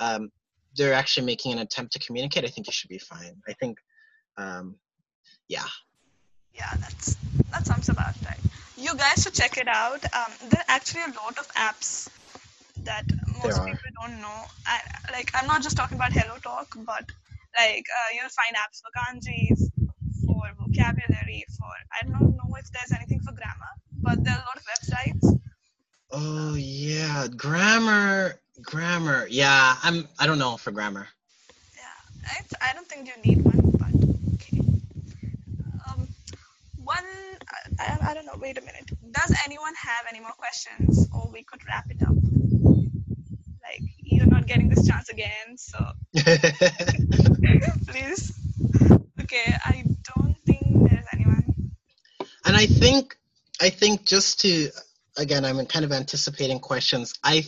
um they're actually making an attempt to communicate i think you should be fine. I think um yeah yeah that's that sounds about right you guys should check it out. Um, there are actually a lot of apps that most people don't know. I, like I'm not just talking about HelloTalk, but like uh, you'll find apps for kanjis, for vocabulary, for I don't know if there's anything for grammar, but there are a lot of websites. Oh yeah, grammar, grammar. Yeah, I'm. I don't know for grammar. Yeah, I, I don't think you need one, but okay. Um, one I, I don't know. Wait a minute. Does anyone have any more questions, or we could wrap it up? Like you're not getting this chance again, so *laughs* please. Okay, I don't think there's anyone. And I think, I think just to again, I'm kind of anticipating questions. I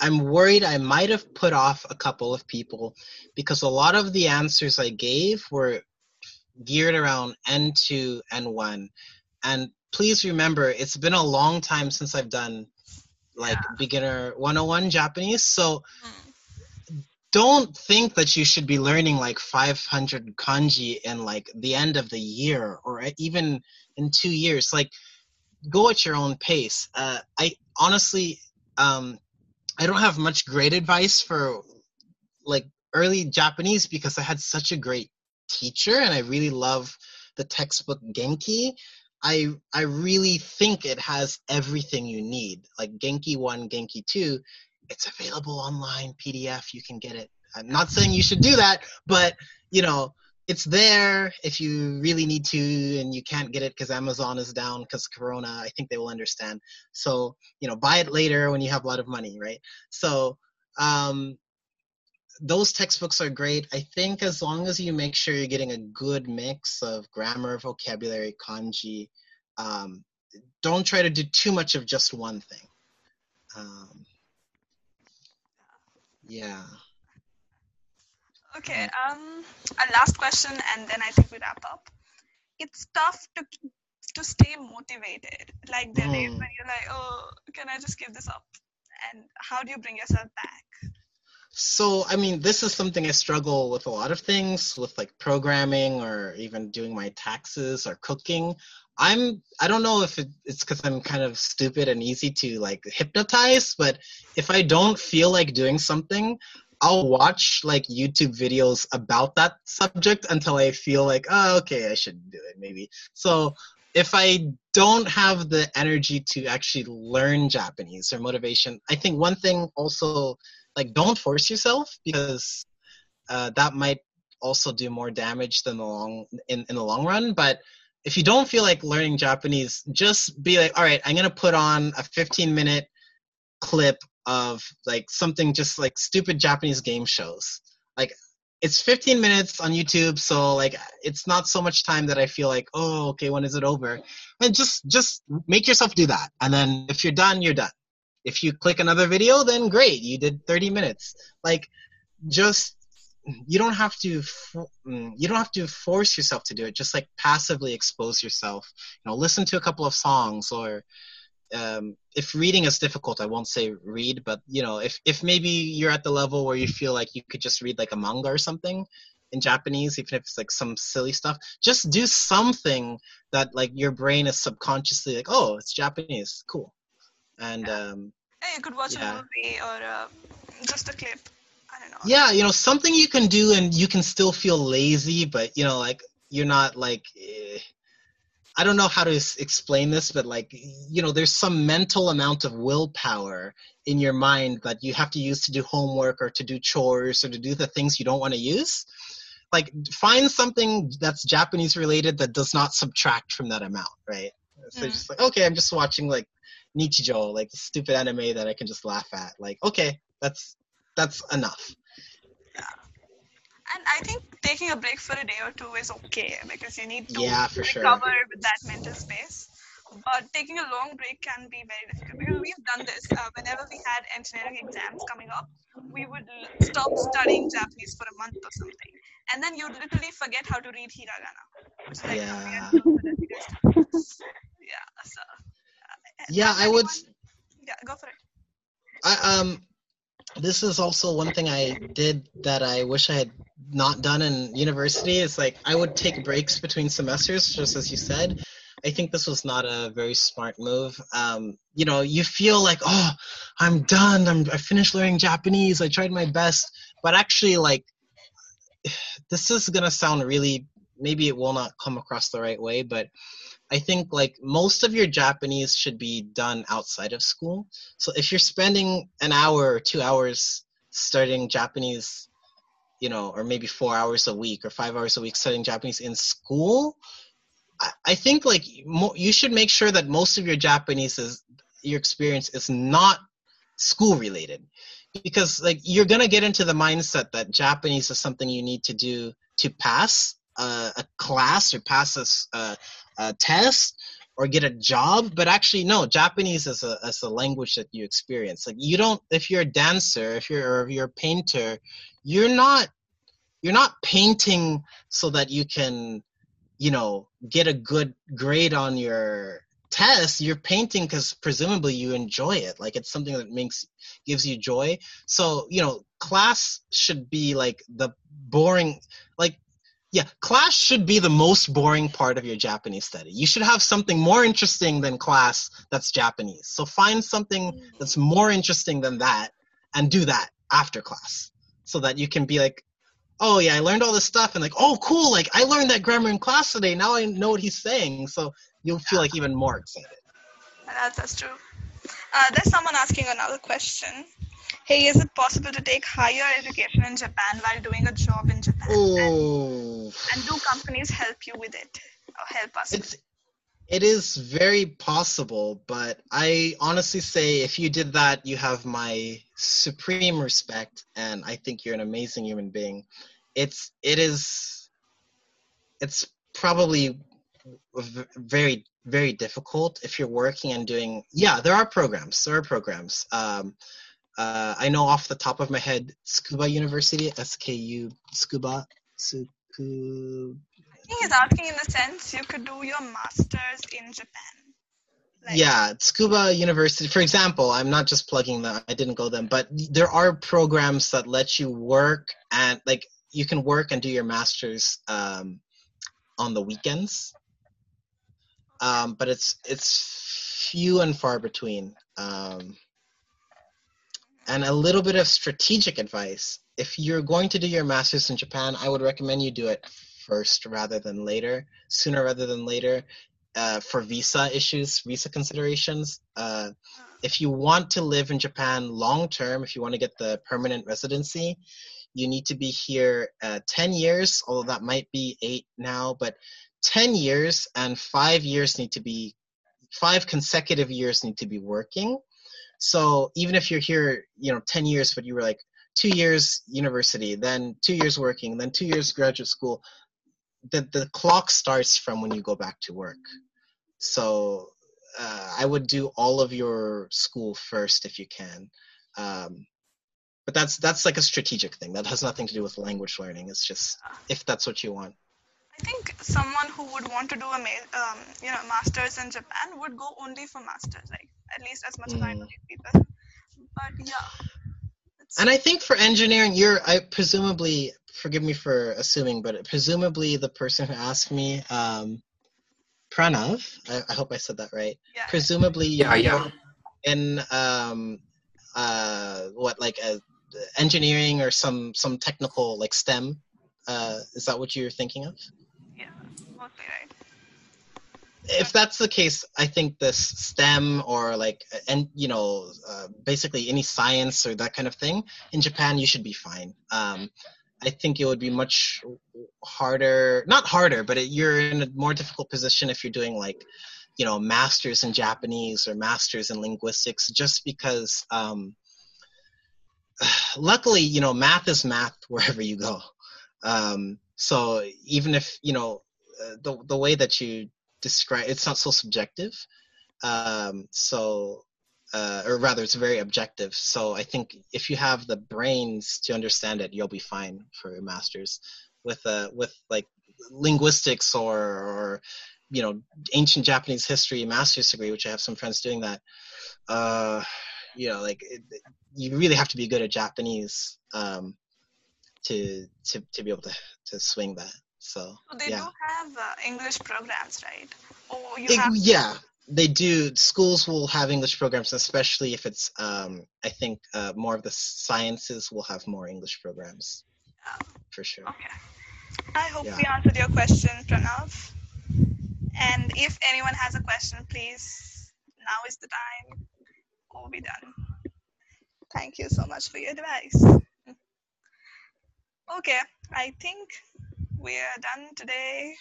I'm worried I might have put off a couple of people because a lot of the answers I gave were geared around N2, N1. And please remember, it's been a long time since I've done like yeah. beginner 101 Japanese. So mm. don't think that you should be learning like 500 kanji in like the end of the year or even in two years. Like go at your own pace. Uh, I honestly, um, I don't have much great advice for like early Japanese because I had such a great teacher and I really love the textbook Genki. I I really think it has everything you need. Like Genki 1, Genki 2, it's available online PDF, you can get it. I'm not saying you should do that, but you know, it's there if you really need to and you can't get it because Amazon is down because Corona. I think they will understand. So, you know, buy it later when you have a lot of money, right? So, um, those textbooks are great. I think as long as you make sure you're getting a good mix of grammar, vocabulary, kanji, um, don't try to do too much of just one thing. Um, yeah. Okay. Um, a last question, and then I think we wrap up. It's tough to to stay motivated. Like the mm. days when you're like, oh, can I just give this up? And how do you bring yourself back? So, I mean, this is something I struggle with a lot of things, with like programming or even doing my taxes or cooking. I'm I don't know if it, it's because I'm kind of stupid and easy to like hypnotize, but if I don't feel like doing something, I'll watch like YouTube videos about that subject until I feel like, oh, okay, I should do it maybe. So if I don't have the energy to actually learn Japanese or motivation, I think one thing also like don't force yourself because uh, that might also do more damage than the long in, in the long run. But if you don't feel like learning Japanese, just be like, all right, I'm gonna put on a 15 minute clip of like something just like stupid Japanese game shows. Like it's 15 minutes on YouTube, so like it's not so much time that I feel like, oh, okay, when is it over? And just just make yourself do that, and then if you're done, you're done. If you click another video, then great, you did 30 minutes. Like just you don't have to mm, you don't have to force yourself to do it. Just like passively expose yourself. You know, listen to a couple of songs or um, if reading is difficult, I won't say read, but you know, if if maybe you're at the level where you feel like you could just read like a manga or something in Japanese, even if it's like some silly stuff, just do something that like your brain is subconsciously like, oh, it's Japanese, cool, and um, hey, you could watch yeah. a movie or uh, just a clip. I don't know. Yeah, you know, something you can do and you can still feel lazy, but you know, like you're not like. Eh, I don't know how to explain this, but like, you know, there's some mental amount of willpower in your mind that you have to use to do homework or to do chores or to do the things you don't want to use. Like, find something that's Japanese related that does not subtract from that amount, right? So mm. just like, okay, I'm just watching like Nichijou, like the stupid anime that I can just laugh at. Like, okay, that's that's enough Yeah. and I think taking a break for a day or two is okay because you need to yeah, recover sure. with that mental space. But taking a long break can be very difficult because we've done this. Uh, whenever we had engineering exams coming up, we would stop studying Japanese for a month or something, and then you literally forget how to read hiragana. Like yeah. *laughs* yeah. So. Yeah, I would. Yeah, go for it. I um this is also one thing I did that I wish I had not done in university. Is like I would take breaks between semesters, just as you said. I think this was not a very smart move. Um, you know, you feel like, oh, I'm done. I'm I finished learning Japanese. I tried my best, but actually, like, *sighs* this is gonna sound really. Maybe it will not come across the right way, but I think like most of your Japanese should be done outside of school. So if you're spending an hour or two hours studying Japanese, you know, or maybe four hours a week or five hours a week studying Japanese in school, I, I think like mo- you should make sure that most of your Japanese is your experience is not school related because like you're gonna get into the mindset that Japanese is something you need to do to pass uh, a class or pass a, uh, a test or get a job but actually no japanese is a, is a language that you experience. Like you don't if you're a dancer if you're or if you're a painter you're not you're not painting so that you can you know get a good grade on your test. You're painting because presumably you enjoy it. Like it's something that makes gives you joy. So you know class should be like the boring like yeah, class should be the most boring part of your Japanese study. You should have something more interesting than class that's Japanese. So find something that's more interesting than that and do that after class so that you can be like, oh yeah, I learned all this stuff and like, oh cool, like I learned that grammar in class today. Now I know what he's saying. So you'll feel like even more excited. That's, that's true. Uh, there's someone asking another question. Hey, is it possible to take higher education in Japan while doing a job in Japan? Oh. And, and do companies help you with it or help us? It's, it is very possible, but I honestly say if you did that, you have my supreme respect, and I think you're an amazing human being. It's it is it's probably very very difficult if you're working and doing. Yeah, there are programs. There are programs. Um, uh, I know off the top of my head, Tsukuba University, SKU, Tsukuba think he's asking in the sense you could do your master's in Japan. Like, yeah, Tsukuba University, for example, I'm not just plugging them, I didn't go them, but there are programs that let you work and like you can work and do your master's um, on the weekends. Um, but it's it's few and far between. Um, and a little bit of strategic advice. If you're going to do your master's in Japan, I would recommend you do it first rather than later, sooner rather than later, uh, for visa issues, visa considerations. Uh, if you want to live in Japan long term, if you want to get the permanent residency, you need to be here uh, 10 years, although that might be eight now, but 10 years and five years need to be, five consecutive years need to be working. So even if you're here, you know, 10 years, but you were like two years university, then two years working, then two years graduate school, the the clock starts from when you go back to work. So uh, I would do all of your school first if you can. Um, but that's that's like a strategic thing. That has nothing to do with language learning. It's just if that's what you want. I think someone who would want to do a um, you know masters in Japan would go only for masters, like at least as much mm. as I mm. believe people. But yeah. And I think for engineering, you're I presumably forgive me for assuming, but presumably the person who asked me, um, Pranav, I, I hope I said that right. Yeah. Presumably, yeah, yeah. In um, uh, what like a, engineering or some some technical like STEM. Uh, is that what you're thinking of? If that's the case, I think this STEM or like and you know uh, basically any science or that kind of thing in Japan, you should be fine. Um, I think it would be much harder, not harder, but it, you're in a more difficult position if you're doing like, you know, masters in Japanese or masters in linguistics, just because. Um, *sighs* luckily, you know, math is math *laughs* wherever you go. Um, so even if you know uh, the the way that you describe, it's not so subjective. Um, so uh, or rather it's very objective so i think if you have the brains to understand it you'll be fine for a master's with uh with like linguistics or or you know ancient japanese history master's degree which i have some friends doing that uh you know like it, you really have to be good at japanese um to to to be able to to swing that. So, so they yeah. do have uh, english programs right? Oh, you it, have yeah. They do. Schools will have english programs especially if it's um, i think uh, more of the sciences will have more english programs. Oh. for sure. okay. I hope yeah. we answered your question pranav. And if anyone has a question please now is the time. We'll be done. Thank you so much for your advice okay i think we're done today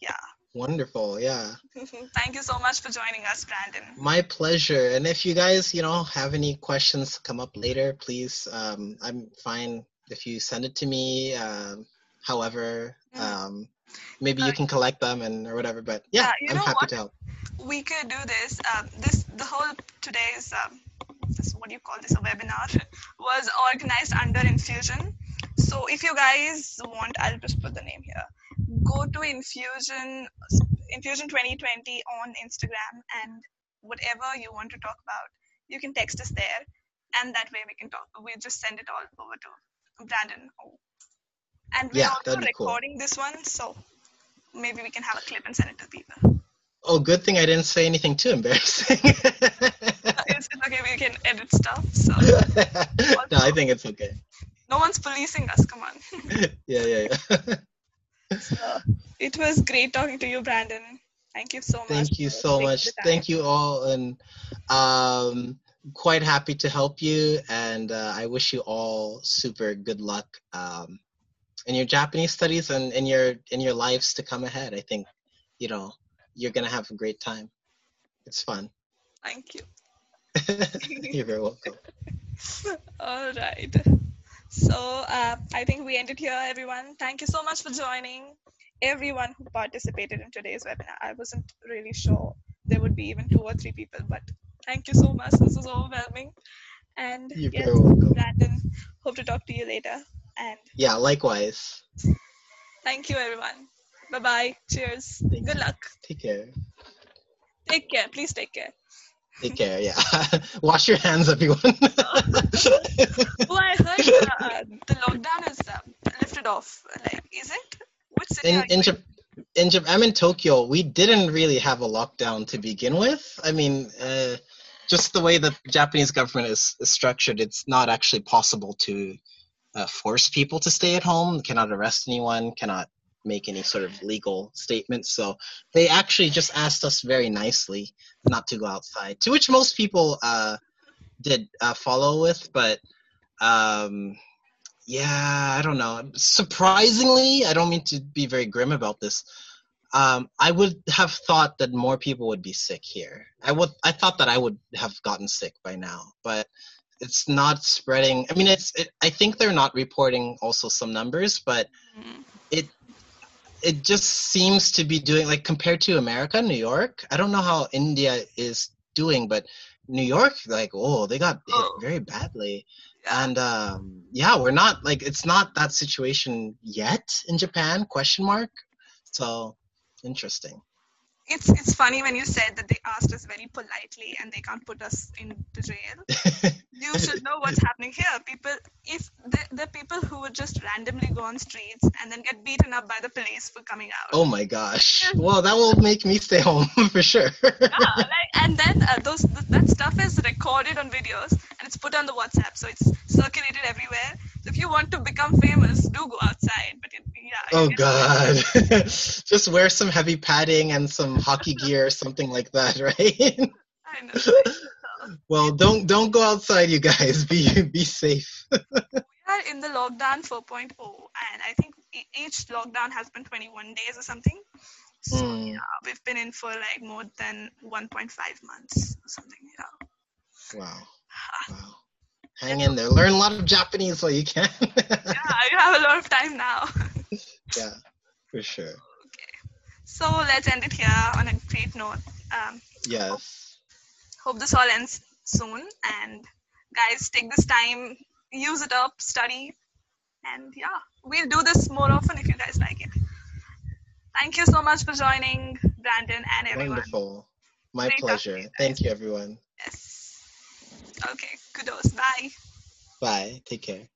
yeah Wonderful, yeah. *laughs* Thank you so much for joining us, Brandon. My pleasure. And if you guys, you know, have any questions come up later, please, um, I'm fine if you send it to me. Um, however, mm. um, maybe you can collect them and or whatever. But yeah, I'm happy what? to help. We could do this. Um, this the whole today's um, this what do you call this a webinar was organized under Infusion. So if you guys want, I'll just put the name here go to Infusion Infusion 2020 on Instagram and whatever you want to talk about, you can text us there, and that way we can talk. We'll just send it all over to Brandon. And we're yeah, also recording cool. this one, so maybe we can have a clip and send it to people. Oh, good thing I didn't say anything too embarrassing. *laughs* it's, okay, we can edit stuff. So. *laughs* no, I think it's okay. No one's policing us. Come on. *laughs* yeah, yeah, yeah. so, it was great talking to you, Brandon. Thank you so much. Thank you so much. Thank you all, and um, quite happy to help you. And uh, I wish you all super good luck um, in your Japanese studies and in your in your lives to come ahead. I think you know you're gonna have a great time. It's fun. Thank you. *laughs* you're very welcome. *laughs* all right. So uh, I think we ended here, everyone. Thank you so much for joining. Everyone who participated in today's webinar. I wasn't really sure there would be even two or three people, but thank you so much. This was overwhelming. And You're yes, Brandon, hope to talk to you later. And yeah, likewise. Thank you, everyone. Bye bye. Cheers. Thank Good you. luck. Take care. Take care. Please take care. Take care. Yeah. *laughs* Wash your hands, everyone. *laughs* oh, I heard uh, the lockdown is uh, lifted off. Like, is it? Which city in in, Jap- in Japan, I'm in Tokyo. We didn't really have a lockdown to begin with. I mean, uh, just the way the Japanese government is, is structured, it's not actually possible to uh, force people to stay at home. Cannot arrest anyone. Cannot make any sort of legal statements. So they actually just asked us very nicely not to go outside, to which most people uh, did uh, follow with. But um, yeah, I don't know. Surprisingly, I don't mean to be very grim about this. Um, I would have thought that more people would be sick here. I would. I thought that I would have gotten sick by now, but it's not spreading. I mean, it's. It, I think they're not reporting also some numbers, but mm-hmm. It just seems to be doing like compared to America, New York. I don't know how India is doing, but New York, like, oh, they got hit oh. very badly. And um, yeah, we're not like it's not that situation yet in Japan? Question mark. So interesting it's it's funny when you said that they asked us very politely and they can't put us in the jail. *laughs* you should know what's happening here. People, if the, the people who would just randomly go on streets and then get beaten up by the police for coming out. Oh my gosh! well, that will make me stay home *laughs* for sure. yeah, like, and then uh, those that stuff is recorded on videos and it's put on the WhatsApp, so it's circulated everywhere. If you want to become famous, do go outside. But yeah. Oh God! *laughs* just wear some heavy padding and some hockey *laughs* gear or something like that, *laughs* right? I know. well, don't don't go outside, you guys. Be be safe. we are in the lockdown 4.0, and I think each lockdown has been 21 days or something. So mm. yeah, we've been in for like more than 1.5 months or something. Yeah. Wow. *sighs* wow. Hang in there. Learn a lot of Japanese while you can. *laughs* yeah, you have a lot of time now. *laughs* yeah, for sure. Okay. So let's end it here on a great note. Um, yes. Hope, hope this all ends soon. And guys, take this time, use it up, study. And yeah, we'll do this more often if you guys like it. Thank you so much for joining, Brandon and everyone. Wonderful. My great pleasure. You Thank you, everyone. Yes. Okay, kudos. Bye. Bye. Take care.